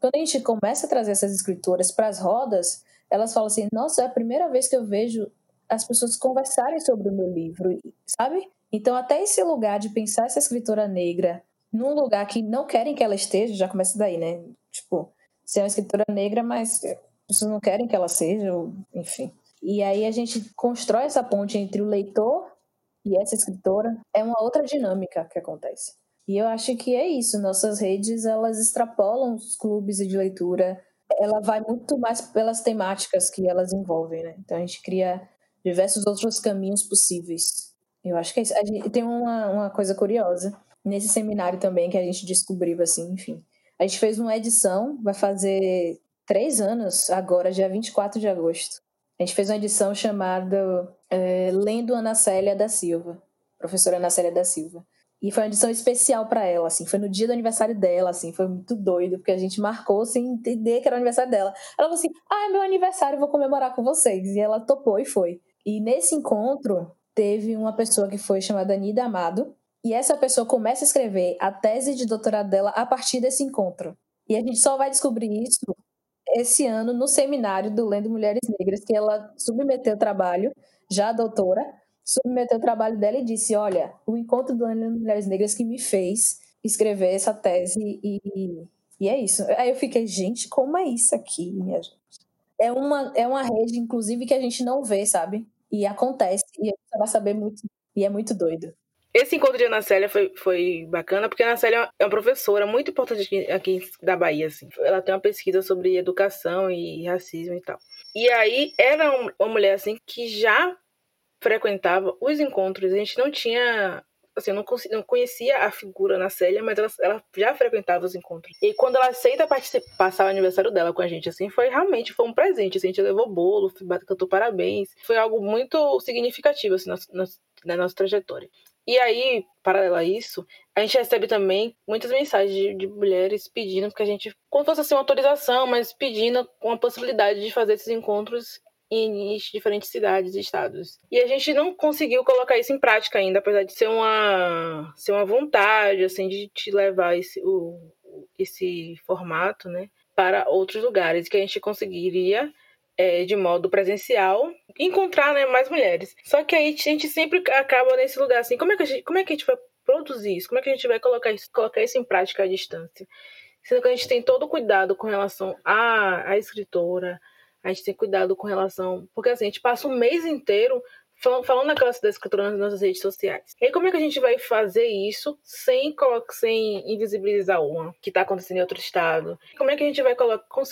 Quando a gente começa a trazer essas escritoras para as rodas, elas falam assim: Nossa, é a primeira vez que eu vejo as pessoas conversarem sobre o meu livro, sabe? Então, até esse lugar de pensar essa escritora negra num lugar que não querem que ela esteja, já começa daí, né? Tipo, ser uma escritora negra, mas pessoas não querem que ela seja, enfim. E aí a gente constrói essa ponte entre o leitor e essa escritora. É uma outra dinâmica que acontece. E eu acho que é isso. Nossas redes elas extrapolam os clubes de leitura. Ela vai muito mais pelas temáticas que elas envolvem, né? Então a gente cria diversos outros caminhos possíveis. Eu acho que é isso. Gente tem uma, uma coisa curiosa nesse seminário também que a gente descobriu, assim, enfim. A gente fez uma edição, vai fazer três anos, agora, dia 24 de agosto. A gente fez uma edição chamada é, Lendo Ana Célia da Silva, professora Ana Célia da Silva. E foi uma edição especial para ela, assim, foi no dia do aniversário dela, assim, foi muito doido, porque a gente marcou sem entender que era o aniversário dela. Ela falou assim: ah, é meu aniversário, vou comemorar com vocês. E ela topou e foi. E nesse encontro, teve uma pessoa que foi chamada Nida Amado, e essa pessoa começa a escrever a tese de doutorado dela a partir desse encontro. E a gente só vai descobrir isso esse ano no seminário do Lendo Mulheres Negras, que ela submeteu o trabalho, já doutora, submeteu o trabalho dela e disse: Olha, o encontro do Lendo Mulheres Negras que me fez escrever essa tese e, e é isso. Aí eu fiquei, gente, como é isso aqui, minha gente? É uma, é uma rede, inclusive, que a gente não vê, sabe? E acontece, e você vai saber muito, e é muito doido. Esse encontro de Ana Célia foi, foi bacana, porque a Ana Célia é uma professora muito importante aqui, aqui da Bahia, assim. Ela tem uma pesquisa sobre educação e racismo e tal. E aí, era uma mulher, assim, que já frequentava os encontros. A gente não tinha assim, eu não, não conhecia a figura na Célia, mas ela, ela, já frequentava os encontros. E quando ela aceita passar o aniversário dela com a gente, assim, foi realmente foi um presente. Assim, a gente levou bolo, cantou parabéns. Foi algo muito significativo, assim, na, na, na nossa trajetória. E aí, paralelo a isso, a gente recebe também muitas mensagens de, de, mulheres pedindo que a gente, como fosse assim uma autorização, mas pedindo uma possibilidade de fazer esses encontros em, diferentes cidades e estados. E a gente não conseguiu colocar isso em prática ainda, apesar de ser uma, ser uma vontade, assim, de te levar esse, o, esse formato, né, para outros lugares, que a gente conseguiria é, de modo presencial, encontrar né, mais mulheres. Só que aí a gente sempre acaba nesse lugar assim, como é que a gente, como é que a gente vai produzir isso? Como é que a gente vai colocar isso, colocar isso em prática à distância? Sendo que a gente tem todo o cuidado com relação à, à escritora, a gente tem cuidado com relação. Porque assim, a gente passa um mês inteiro falando, falando naquela da escritura nas nossas redes sociais. E como é que a gente vai fazer isso sem, sem invisibilizar uma que está acontecendo em outro estado? Como é que a gente vai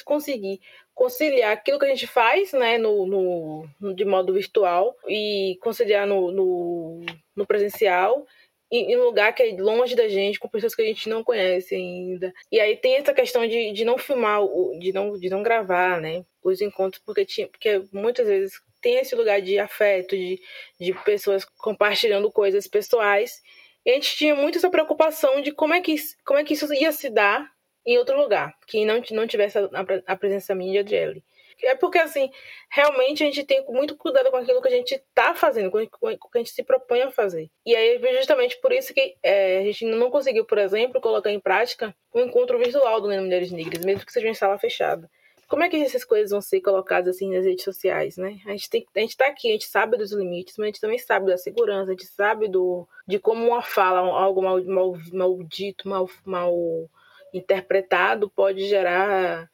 conseguir conciliar aquilo que a gente faz né, no, no, no de modo virtual e conciliar no, no, no presencial em um lugar que é longe da gente, com pessoas que a gente não conhece ainda. E aí tem essa questão de, de não filmar, de não, de não gravar, né? Os encontros, porque, tinha, porque muitas vezes tem esse lugar de afeto, de, de pessoas compartilhando coisas pessoais. E a gente tinha muito essa preocupação de como é que, como é que isso ia se dar em outro lugar, que não, não tivesse a, a presença minha de Adriele. É porque, assim, realmente a gente tem muito cuidado com aquilo que a gente está fazendo, com o que a gente se propõe a fazer. E aí, justamente por isso que é, a gente não conseguiu, por exemplo, colocar em prática o um encontro virtual do Lendo Mulheres Negras, mesmo que seja em sala fechada. Como é que essas coisas vão ser colocadas assim nas redes sociais, né? A gente tem, a gente tá aqui, a gente sabe dos limites, mas a gente também sabe da segurança, a gente sabe do de como uma fala, algo mal, mal, mal dito, mal, mal interpretado pode gerar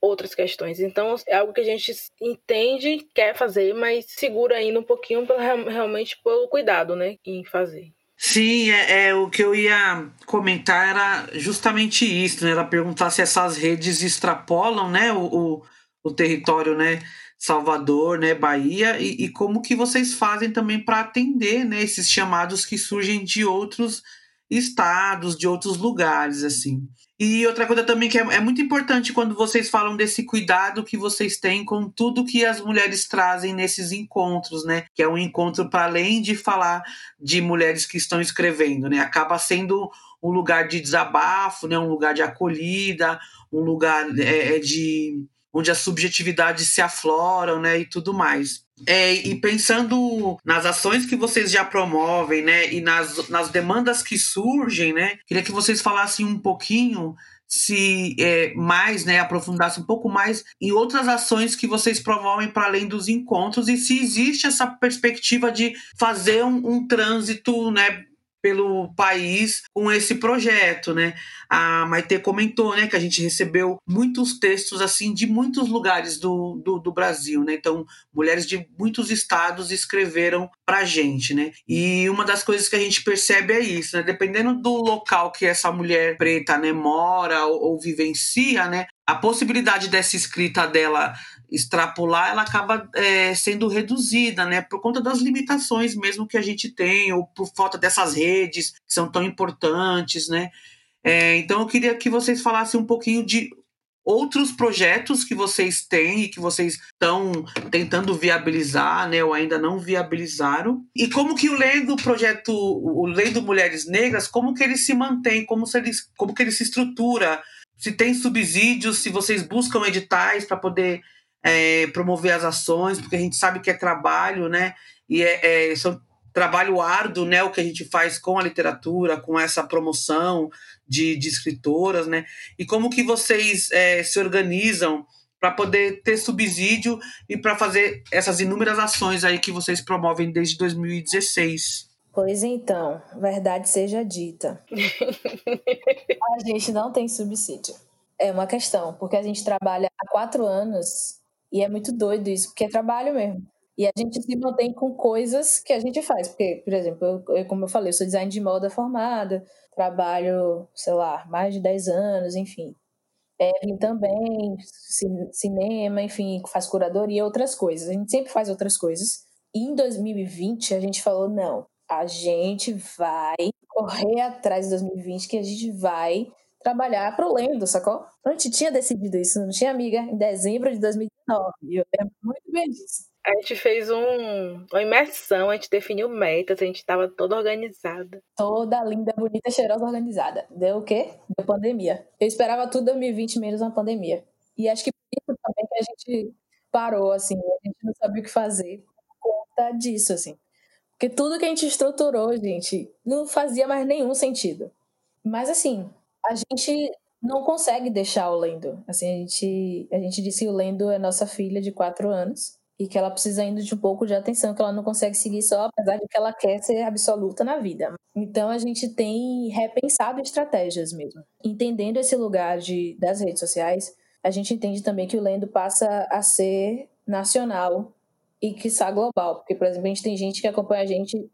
outras questões. Então, é algo que a gente entende, quer fazer, mas segura ainda um pouquinho pra, realmente pelo cuidado, né, em fazer. Sim, é, é, o que eu ia comentar era justamente isso, né? Ela perguntar se essas redes extrapolam, né, o, o, o território, né, Salvador, né, Bahia, e, e como que vocês fazem também para atender, né, esses chamados que surgem de outros estados, de outros lugares, assim. E outra coisa também que é, é, muito importante quando vocês falam desse cuidado que vocês têm com tudo que as mulheres trazem nesses encontros, né? Que é um encontro para além de falar de mulheres que estão escrevendo, né? Acaba sendo um lugar de desabafo, né? Um lugar de acolhida, um lugar é, é de onde as subjetividades se afloram, né, e tudo mais. É, e pensando nas ações que vocês já promovem, né, e nas, nas demandas que surgem, né, queria que vocês falassem um pouquinho se é, mais, né, aprofundasse um pouco mais em outras ações que vocês promovem para além dos encontros e se existe essa perspectiva de fazer um, um trânsito, né, pelo país com esse projeto, né? A Maite comentou, né, que a gente recebeu muitos textos assim de muitos lugares do, do, do Brasil, né? Então, mulheres de muitos estados escreveram para a gente, né? E uma das coisas que a gente percebe é isso, né? Dependendo do local que essa mulher preta, né, mora ou, ou vivencia, né? A possibilidade dessa escrita dela extrapolar, ela acaba é, sendo reduzida, né? Por conta das limitações mesmo que a gente tem, ou por falta dessas redes que são tão importantes, né? É, então eu queria que vocês falassem um pouquinho de outros projetos que vocês têm e que vocês estão tentando viabilizar, né, ou ainda não viabilizaram, e como que o Lendo projeto, o Lendo Mulheres Negras, como que ele se mantém, como, se ele, como que ele se estrutura, se tem subsídios, se vocês buscam editais para poder é, promover as ações, porque a gente sabe que é trabalho, né? E é, é são trabalho árduo, né? O que a gente faz com a literatura, com essa promoção de, de escritoras, né? E como que vocês é, se organizam para poder ter subsídio e para fazer essas inúmeras ações aí que vocês promovem desde 2016. Pois então, verdade seja dita. a gente não tem subsídio. É uma questão, porque a gente trabalha há quatro anos e é muito doido isso, porque é trabalho mesmo. E a gente se mantém com coisas que a gente faz. Porque, por exemplo, eu, como eu falei, eu sou design de moda formada, trabalho, sei lá, mais de 10 anos, enfim. Evelyn também, cinema, enfim, faz curadoria outras coisas. A gente sempre faz outras coisas. E em 2020 a gente falou: não, a gente vai correr atrás de 2020, que a gente vai trabalhar pro Lendo, sacou? A gente tinha decidido isso, não tinha amiga, em dezembro de 2019. E eu lembro muito bem disso. A gente fez um, uma imersão, a gente definiu metas, a gente estava toda organizada. Toda linda, bonita, cheirosa, organizada. Deu o quê? Deu pandemia. Eu esperava tudo 2020 menos uma pandemia. E acho que por isso também que a gente parou, assim, a gente não sabia o que fazer por conta disso, assim. Porque tudo que a gente estruturou, gente, não fazia mais nenhum sentido. Mas assim, a gente não consegue deixar o Lendo. Assim, a gente, a gente disse que o Lendo é nossa filha de quatro anos e que ela precisa ainda de um pouco de atenção, que ela não consegue seguir só, apesar de que ela quer ser absoluta na vida. Então a gente tem repensado estratégias mesmo. Entendendo esse lugar de, das redes sociais, a gente entende também que o Lendo passa a ser nacional e que está global. Porque, por exemplo, a gente tem gente que acompanha a gente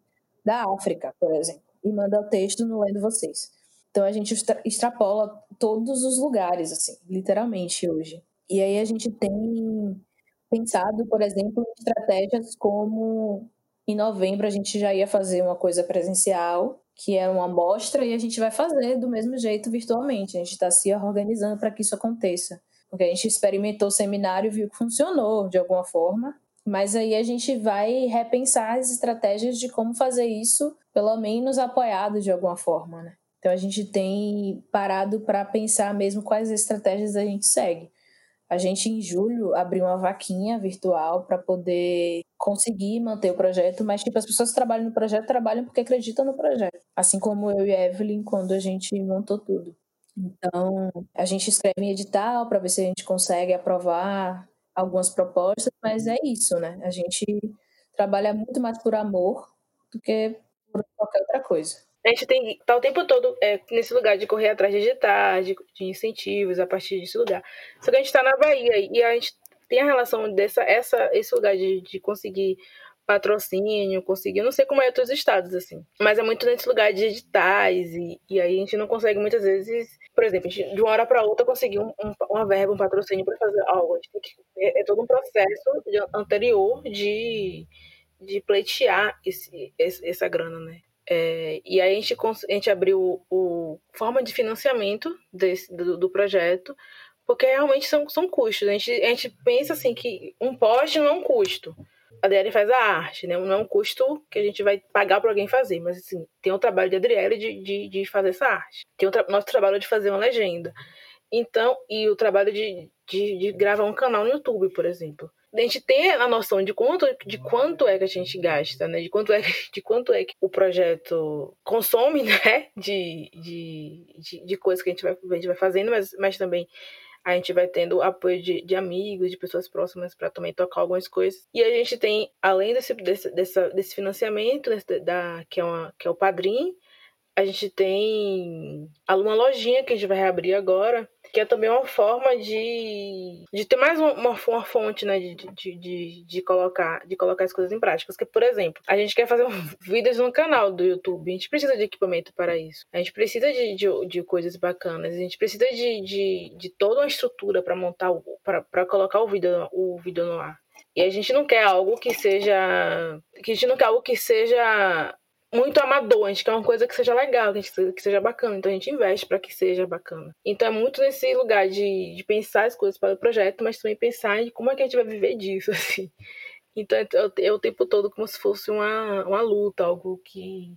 da África, por exemplo, e manda o texto no Lendo Vocês. Então a gente extrapola todos os lugares, assim, literalmente hoje. E aí a gente tem pensado, por exemplo, em estratégias como em novembro a gente já ia fazer uma coisa presencial, que é uma amostra, e a gente vai fazer do mesmo jeito virtualmente. A gente está se organizando para que isso aconteça. Porque a gente experimentou o seminário viu que funcionou de alguma forma. Mas aí a gente vai repensar as estratégias de como fazer isso, pelo menos apoiado de alguma forma, né? Então a gente tem parado para pensar mesmo quais estratégias a gente segue. A gente em julho abriu uma vaquinha virtual para poder conseguir manter o projeto, mas tipo as pessoas que trabalham no projeto trabalham porque acreditam no projeto, assim como eu e a Evelyn quando a gente montou tudo. Então, a gente escreve em edital para ver se a gente consegue aprovar algumas propostas, mas é isso, né? A gente trabalha muito mais por amor do que por qualquer outra coisa a gente tem tá o tempo todo é, nesse lugar de correr atrás de editais, de, de, incentivos a partir desse lugar. Só que a gente está na Bahia e a gente tem a relação dessa essa esse lugar de, de conseguir patrocínio, conseguir, não sei como é outros estados assim, mas é muito nesse lugar de editais e, e aí a gente não consegue muitas vezes por exemplo, de uma hora para outra conseguir um, um, uma verba, um patrocínio para fazer algo. É, é, todo um processo de, anterior de, de pleitear esse, essa grana, né? É, e aí a gente, a gente abriu o, forma de financiamento desse, do, do projeto, porque realmente são, são custos. A gente, a gente pensa assim que um poste não é um custo a Adriele faz a arte, né? Não é um custo que a gente vai pagar para alguém fazer, mas assim, tem o trabalho de Adriele de, de, de fazer essa arte. Tem o tra nosso trabalho de fazer uma legenda. Então, e o trabalho de, de, de, gravar um canal no YouTube, por exemplo. A gente tem a noção de quanto, de quanto é que a gente gasta, né? De quanto é, de quanto é que o projeto consome, né? De, de, de, de coisas que a gente vai, a gente vai fazendo, mas, mas também a gente vai tendo apoio de, de amigos, de pessoas próximas para também tocar algumas coisas. E a gente tem, além desse, desse, dessa, desse financiamento, desse, da, que, é uma, que é o padrinho, a gente tem uma lojinha que a gente vai reabrir agora, que é também uma forma de, de ter mais uma, uma, fonte, né, de, de, de, de, colocar, de colocar as coisas em prática. Porque, por exemplo, a gente quer fazer vídeos no canal do YouTube, a gente precisa de equipamento para isso. A gente precisa de, de, de coisas bacanas, a gente precisa de, de, de toda uma estrutura para montar, para colocar o vídeo, o vídeo no ar. E a gente não quer algo que seja. Que a gente não quer algo que seja muito amador, a gente quer uma coisa que seja legal, que, seja, que seja bacana, então a gente investe para que seja bacana. Então é muito nesse lugar de, de pensar as coisas para o projeto, mas também pensar em como é que a gente vai viver disso, assim. Então é, é, é o tempo todo como se fosse uma, uma luta, algo que.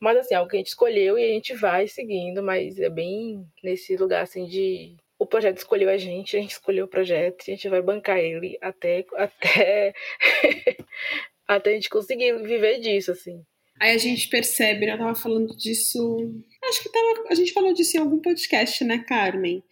Mas assim, algo que a gente escolheu e a gente vai seguindo, mas é bem nesse lugar assim de. O projeto escolheu a gente, a gente escolheu o projeto, a gente vai bancar ele até, até, até a gente conseguir viver disso, assim. Aí a gente percebe, né, eu tava falando disso. Acho que tava, a gente falou disso em algum podcast, né, Carmen?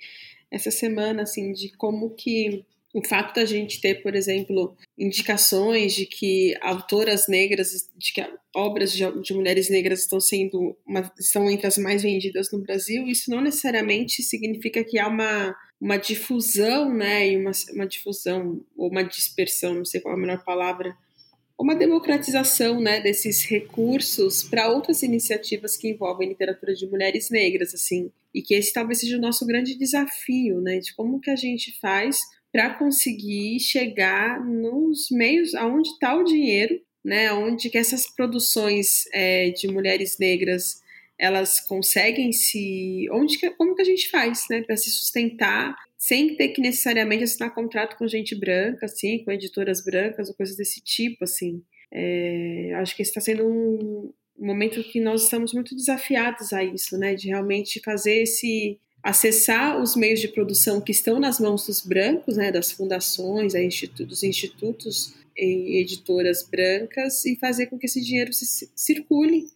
Essa semana, assim, de como que o fato da gente ter, por exemplo, indicações de que autoras negras, de que obras de, de mulheres negras estão sendo uma, estão entre as mais vendidas no Brasil, isso não necessariamente significa que há uma, uma difusão, né, e uma, uma difusão ou uma dispersão, não sei qual é a melhor palavra, uma democratização né, desses recursos para outras iniciativas que envolvem literatura de mulheres negras, assim, e que esse talvez seja o nosso grande desafio, né, de como que a gente faz para conseguir chegar nos meios aonde está o dinheiro, né, onde que essas produções é, de mulheres negras elas conseguem se, onde que, como que a gente faz, né, para se sustentar sem ter que necessariamente assinar contrato com gente branca, assim, com editoras brancas ou coisas desse tipo, assim. É, acho que está sendo um, momento que nós estamos muito desafiados a isso, né, de realmente fazer esse acessar os meios de produção que estão nas mãos dos brancos, né, das fundações, dos institutos e editoras brancas e fazer com que esse dinheiro circule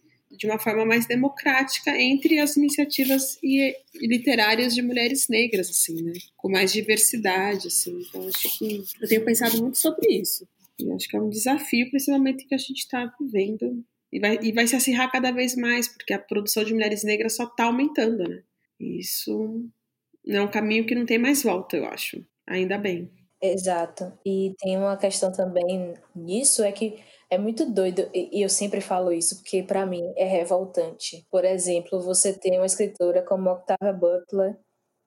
de uma forma mais democrática entre as iniciativas e, e literárias de mulheres negras, assim, né? Com mais diversidade, assim. Então, acho que eu tenho pensado muito sobre isso. E acho que é um desafio para esse momento que a gente está vivendo. E vai, e vai se acirrar cada vez mais, porque a produção de mulheres negras só está aumentando, né? E isso é um caminho que não tem mais volta, eu acho. Ainda bem. Exato. E tem uma questão também nisso, é que é muito doido, e eu sempre falo isso, porque para mim é revoltante. Por exemplo, você tem uma escritora como Octavia Butler,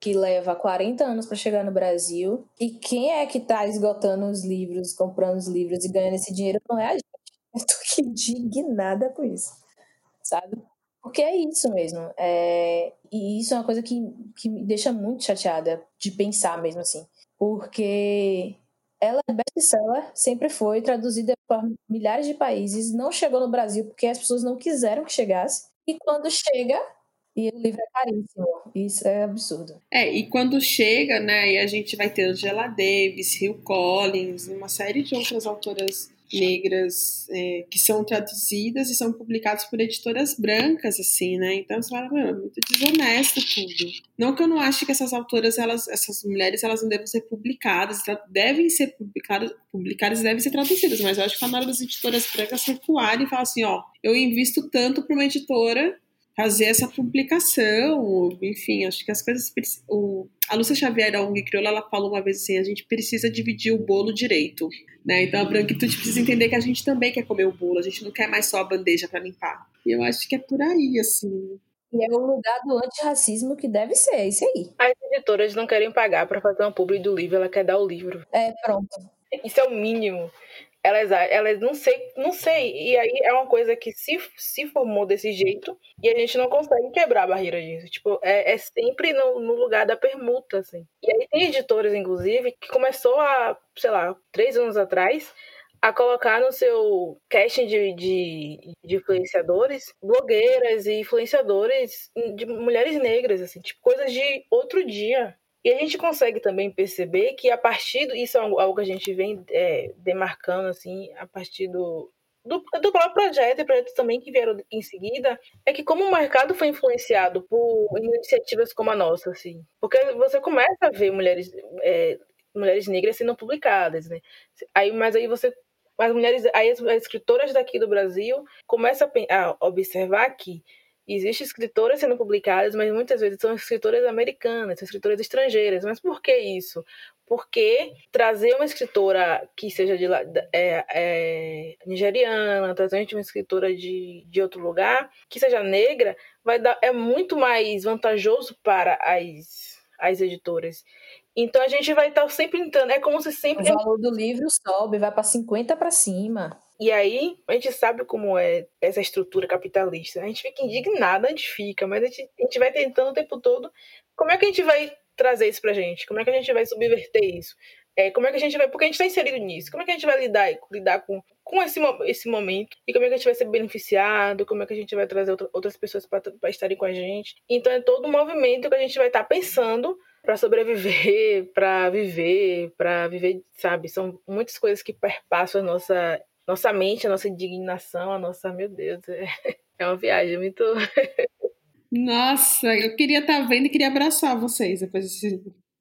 que leva 40 anos para chegar no Brasil, e quem é que está esgotando os livros, comprando os livros e ganhando esse dinheiro não é a gente. Eu tô indignada com isso, sabe? Porque é isso mesmo. É... E isso é uma coisa que, que me deixa muito chateada de pensar mesmo assim. Porque ela é best-seller, sempre foi, traduzida por milhares de países, não chegou no Brasil porque as pessoas não quiseram que chegasse. E quando chega, e o livro é caríssimo. Isso é absurdo. É, e quando chega, né, e a gente vai ter Angela Davis, Hill Collins, uma série de outras autoras negras é, que são traduzidas e são publicadas por editoras brancas, assim, né? Então você fala, é muito desonesto tudo. Não que eu não ache que essas autoras, elas, essas mulheres, elas não devem ser publicadas, devem ser publicadas, publicadas devem ser traduzidas, mas eu acho que na hora das editoras brancas recuarem e falar assim, ó, eu invisto tanto para uma editora fazer essa publicação, enfim, acho que as coisas. O, a Lúcia Xavier da ONG Crioula, ela falou uma vez assim: a gente precisa dividir o bolo direito. Né? Então a branquitude precisa entender que a gente também quer comer o bolo, a gente não quer mais só a bandeja para limpar. E eu acho que é por aí, assim. E é o lugar do antirracismo que deve ser, é isso aí. As editoras não querem pagar para fazer um publi do livro, ela quer dar o livro. É, pronto. Isso é o mínimo. Elas, elas não sei, não sei. E aí é uma coisa que se, se formou desse jeito e a gente não consegue quebrar a barreira disso. Tipo, é, é sempre no, no lugar da permuta, assim. E aí tem editoras, inclusive, que começou a, sei lá, três anos atrás, a colocar no seu casting de, de, de, influenciadores blogueiras e influenciadores de mulheres negras, assim, tipo, coisas de outro dia. E a gente consegue também perceber que a partir do, isso é algo que a gente vem é, demarcando assim a partir do, do, do próprio projeto e projetos também que vieram em seguida, é que como o mercado foi influenciado por iniciativas como a nossa, assim, porque você começa a ver mulheres é, mulheres negras sendo publicadas, né? Aí, mas aí você as mulheres, aí as, as escritoras daqui do Brasil começam a, a observar que Existem escritoras sendo publicadas, mas muitas vezes são escritoras americanas, são escritoras estrangeiras. Mas por que isso? Porque trazer uma escritora que seja de é, é, nigeriana, trazer uma escritora de, de outro lugar, que seja negra, vai dar, é muito mais vantajoso para as, as editoras. Então a gente vai estar sempre entrando, é como se sempre. O valor do livro sobe, vai para 50 para cima. E aí, a gente sabe como é essa estrutura capitalista. A gente fica indignada, a gente fica, mas a gente, a gente vai tentando o tempo todo. Como é que a gente vai trazer isso pra gente? Como é que a gente vai subverter isso? É, como é que a gente vai. Porque a gente está inserido nisso. Como é que a gente vai lidar, lidar com, com esse, esse momento? E como é que a gente vai ser beneficiado? Como é que a gente vai trazer outra, outras pessoas para estarem com a gente? Então é todo um movimento que a gente vai estar tá pensando para sobreviver, para viver, para viver, sabe? São muitas coisas que perpassam a nossa nossa mente, a nossa indignação, a nossa, meu Deus, é, é uma viagem muito. Nossa, eu queria estar tá vendo e queria abraçar vocês depois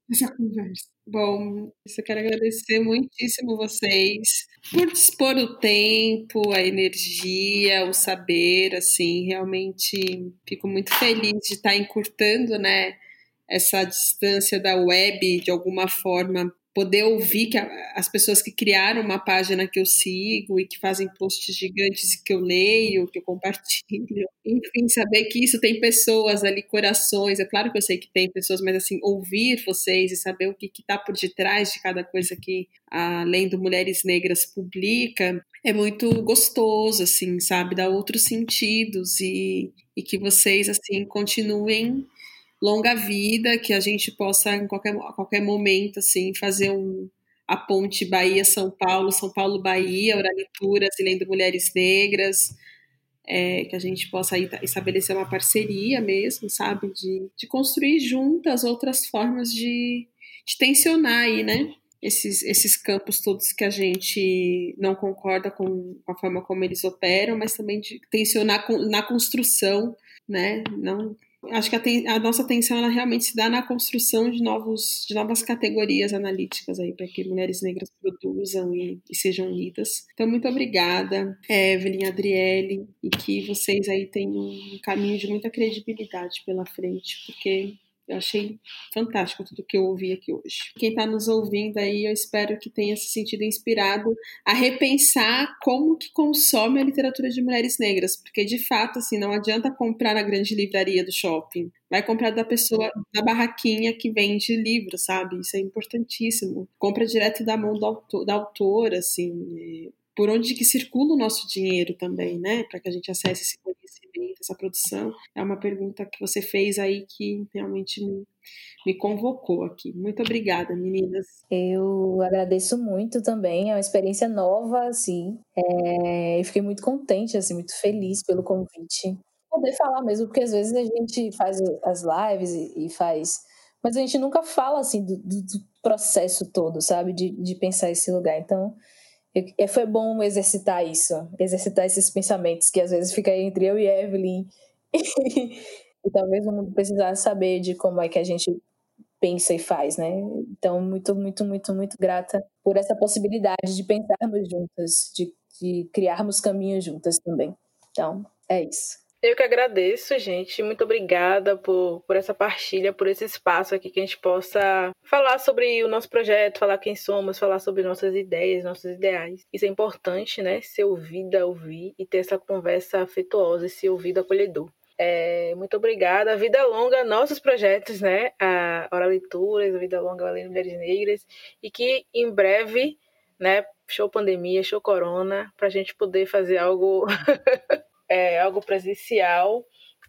dessa conversa. Bom, eu quero agradecer muitíssimo vocês por dispor o tempo, a energia, o saber, assim, realmente fico muito feliz de estar encurtando, né, essa distância da web de alguma forma poder ouvir que as pessoas que criaram uma página que eu sigo e que fazem posts gigantes que eu leio, que eu compartilho, enfim, saber que isso tem pessoas ali, corações, é claro que eu sei que tem pessoas, mas assim, ouvir vocês e saber o que está por detrás de cada coisa que a Lendo Mulheres Negras publica, é muito gostoso, assim, sabe, dá outros sentidos e, e que vocês, assim, continuem longa vida, que a gente possa em qualquer, a qualquer momento assim fazer um, a ponte Bahia-São Paulo, São Paulo-Bahia, Oralituras e Lendo Mulheres Negras, é, que a gente possa estabelecer uma parceria mesmo, sabe, de, de construir juntas outras formas de, de tensionar aí, né, esses, esses campos todos que a gente não concorda com a forma como eles operam, mas também de tensionar na construção, né, não acho que a, a, nossa atenção ela realmente se dá na construção de, novos, de novas categorias analíticas aí para que mulheres negras produzam e, e, sejam lidas. Então, muito obrigada, Evelyn, Adriele, e que vocês aí tenham um caminho de muita credibilidade pela frente, porque eu achei fantástico tudo que eu ouvi aqui hoje. Quem está nos ouvindo aí, eu espero que tenha se sentido inspirado a repensar como que consome a literatura de mulheres negras, porque de fato, assim, não adianta comprar na grande livraria do shopping. Vai comprar da pessoa, da barraquinha que vende livro, sabe? Isso é importantíssimo. Compra direto da mão do autor, da autora, assim. Por onde que circula o nosso dinheiro também, né? Para que a gente acesse esse conhecimento, essa produção? É uma pergunta que você fez aí que realmente me, me convocou aqui. Muito obrigada, meninas. Eu agradeço muito também, é uma experiência nova, assim. É, eu fiquei muito contente, assim, muito feliz pelo convite. Poder falar mesmo, porque às vezes a gente faz as lives e, e faz. Mas a gente nunca fala, assim, do, do, do processo todo, sabe? De, de pensar esse lugar. Então, e foi bom exercitar isso, exercitar esses pensamentos que às vezes fica entre eu e Evelyn. e talvez não precisasse saber de como é que a gente pensa e faz, né? Então, muito, muito, muito, muito grata por essa possibilidade de pensarmos juntas, de, de criarmos caminhos juntas também. Então, é isso. Eu que agradeço, gente. Muito obrigada por, por essa partilha, por esse espaço aqui que a gente possa falar sobre o nosso projeto, falar quem somos, falar sobre nossas ideias, nossos ideais. Isso é importante, né? Ser ouvida, ouvir e ter essa conversa afetuosa, esse ouvido acolhedor. É, muito obrigada. Vida longa, nossos projetos, né? A Hora Leituras, a Vida Longa Além Mulheres Negras. E que em breve, né? Show pandemia, show corona, para a gente poder fazer algo, é, algo presencial,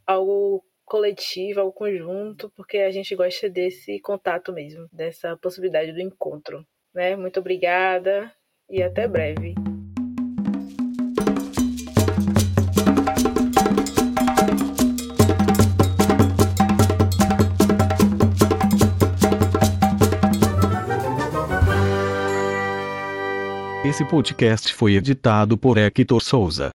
algo coletivo, algo conjunto, porque a gente gosta desse contato mesmo, dessa possibilidade do encontro. Né? Muito obrigada e até breve. Esse podcast foi editado por Hector Souza.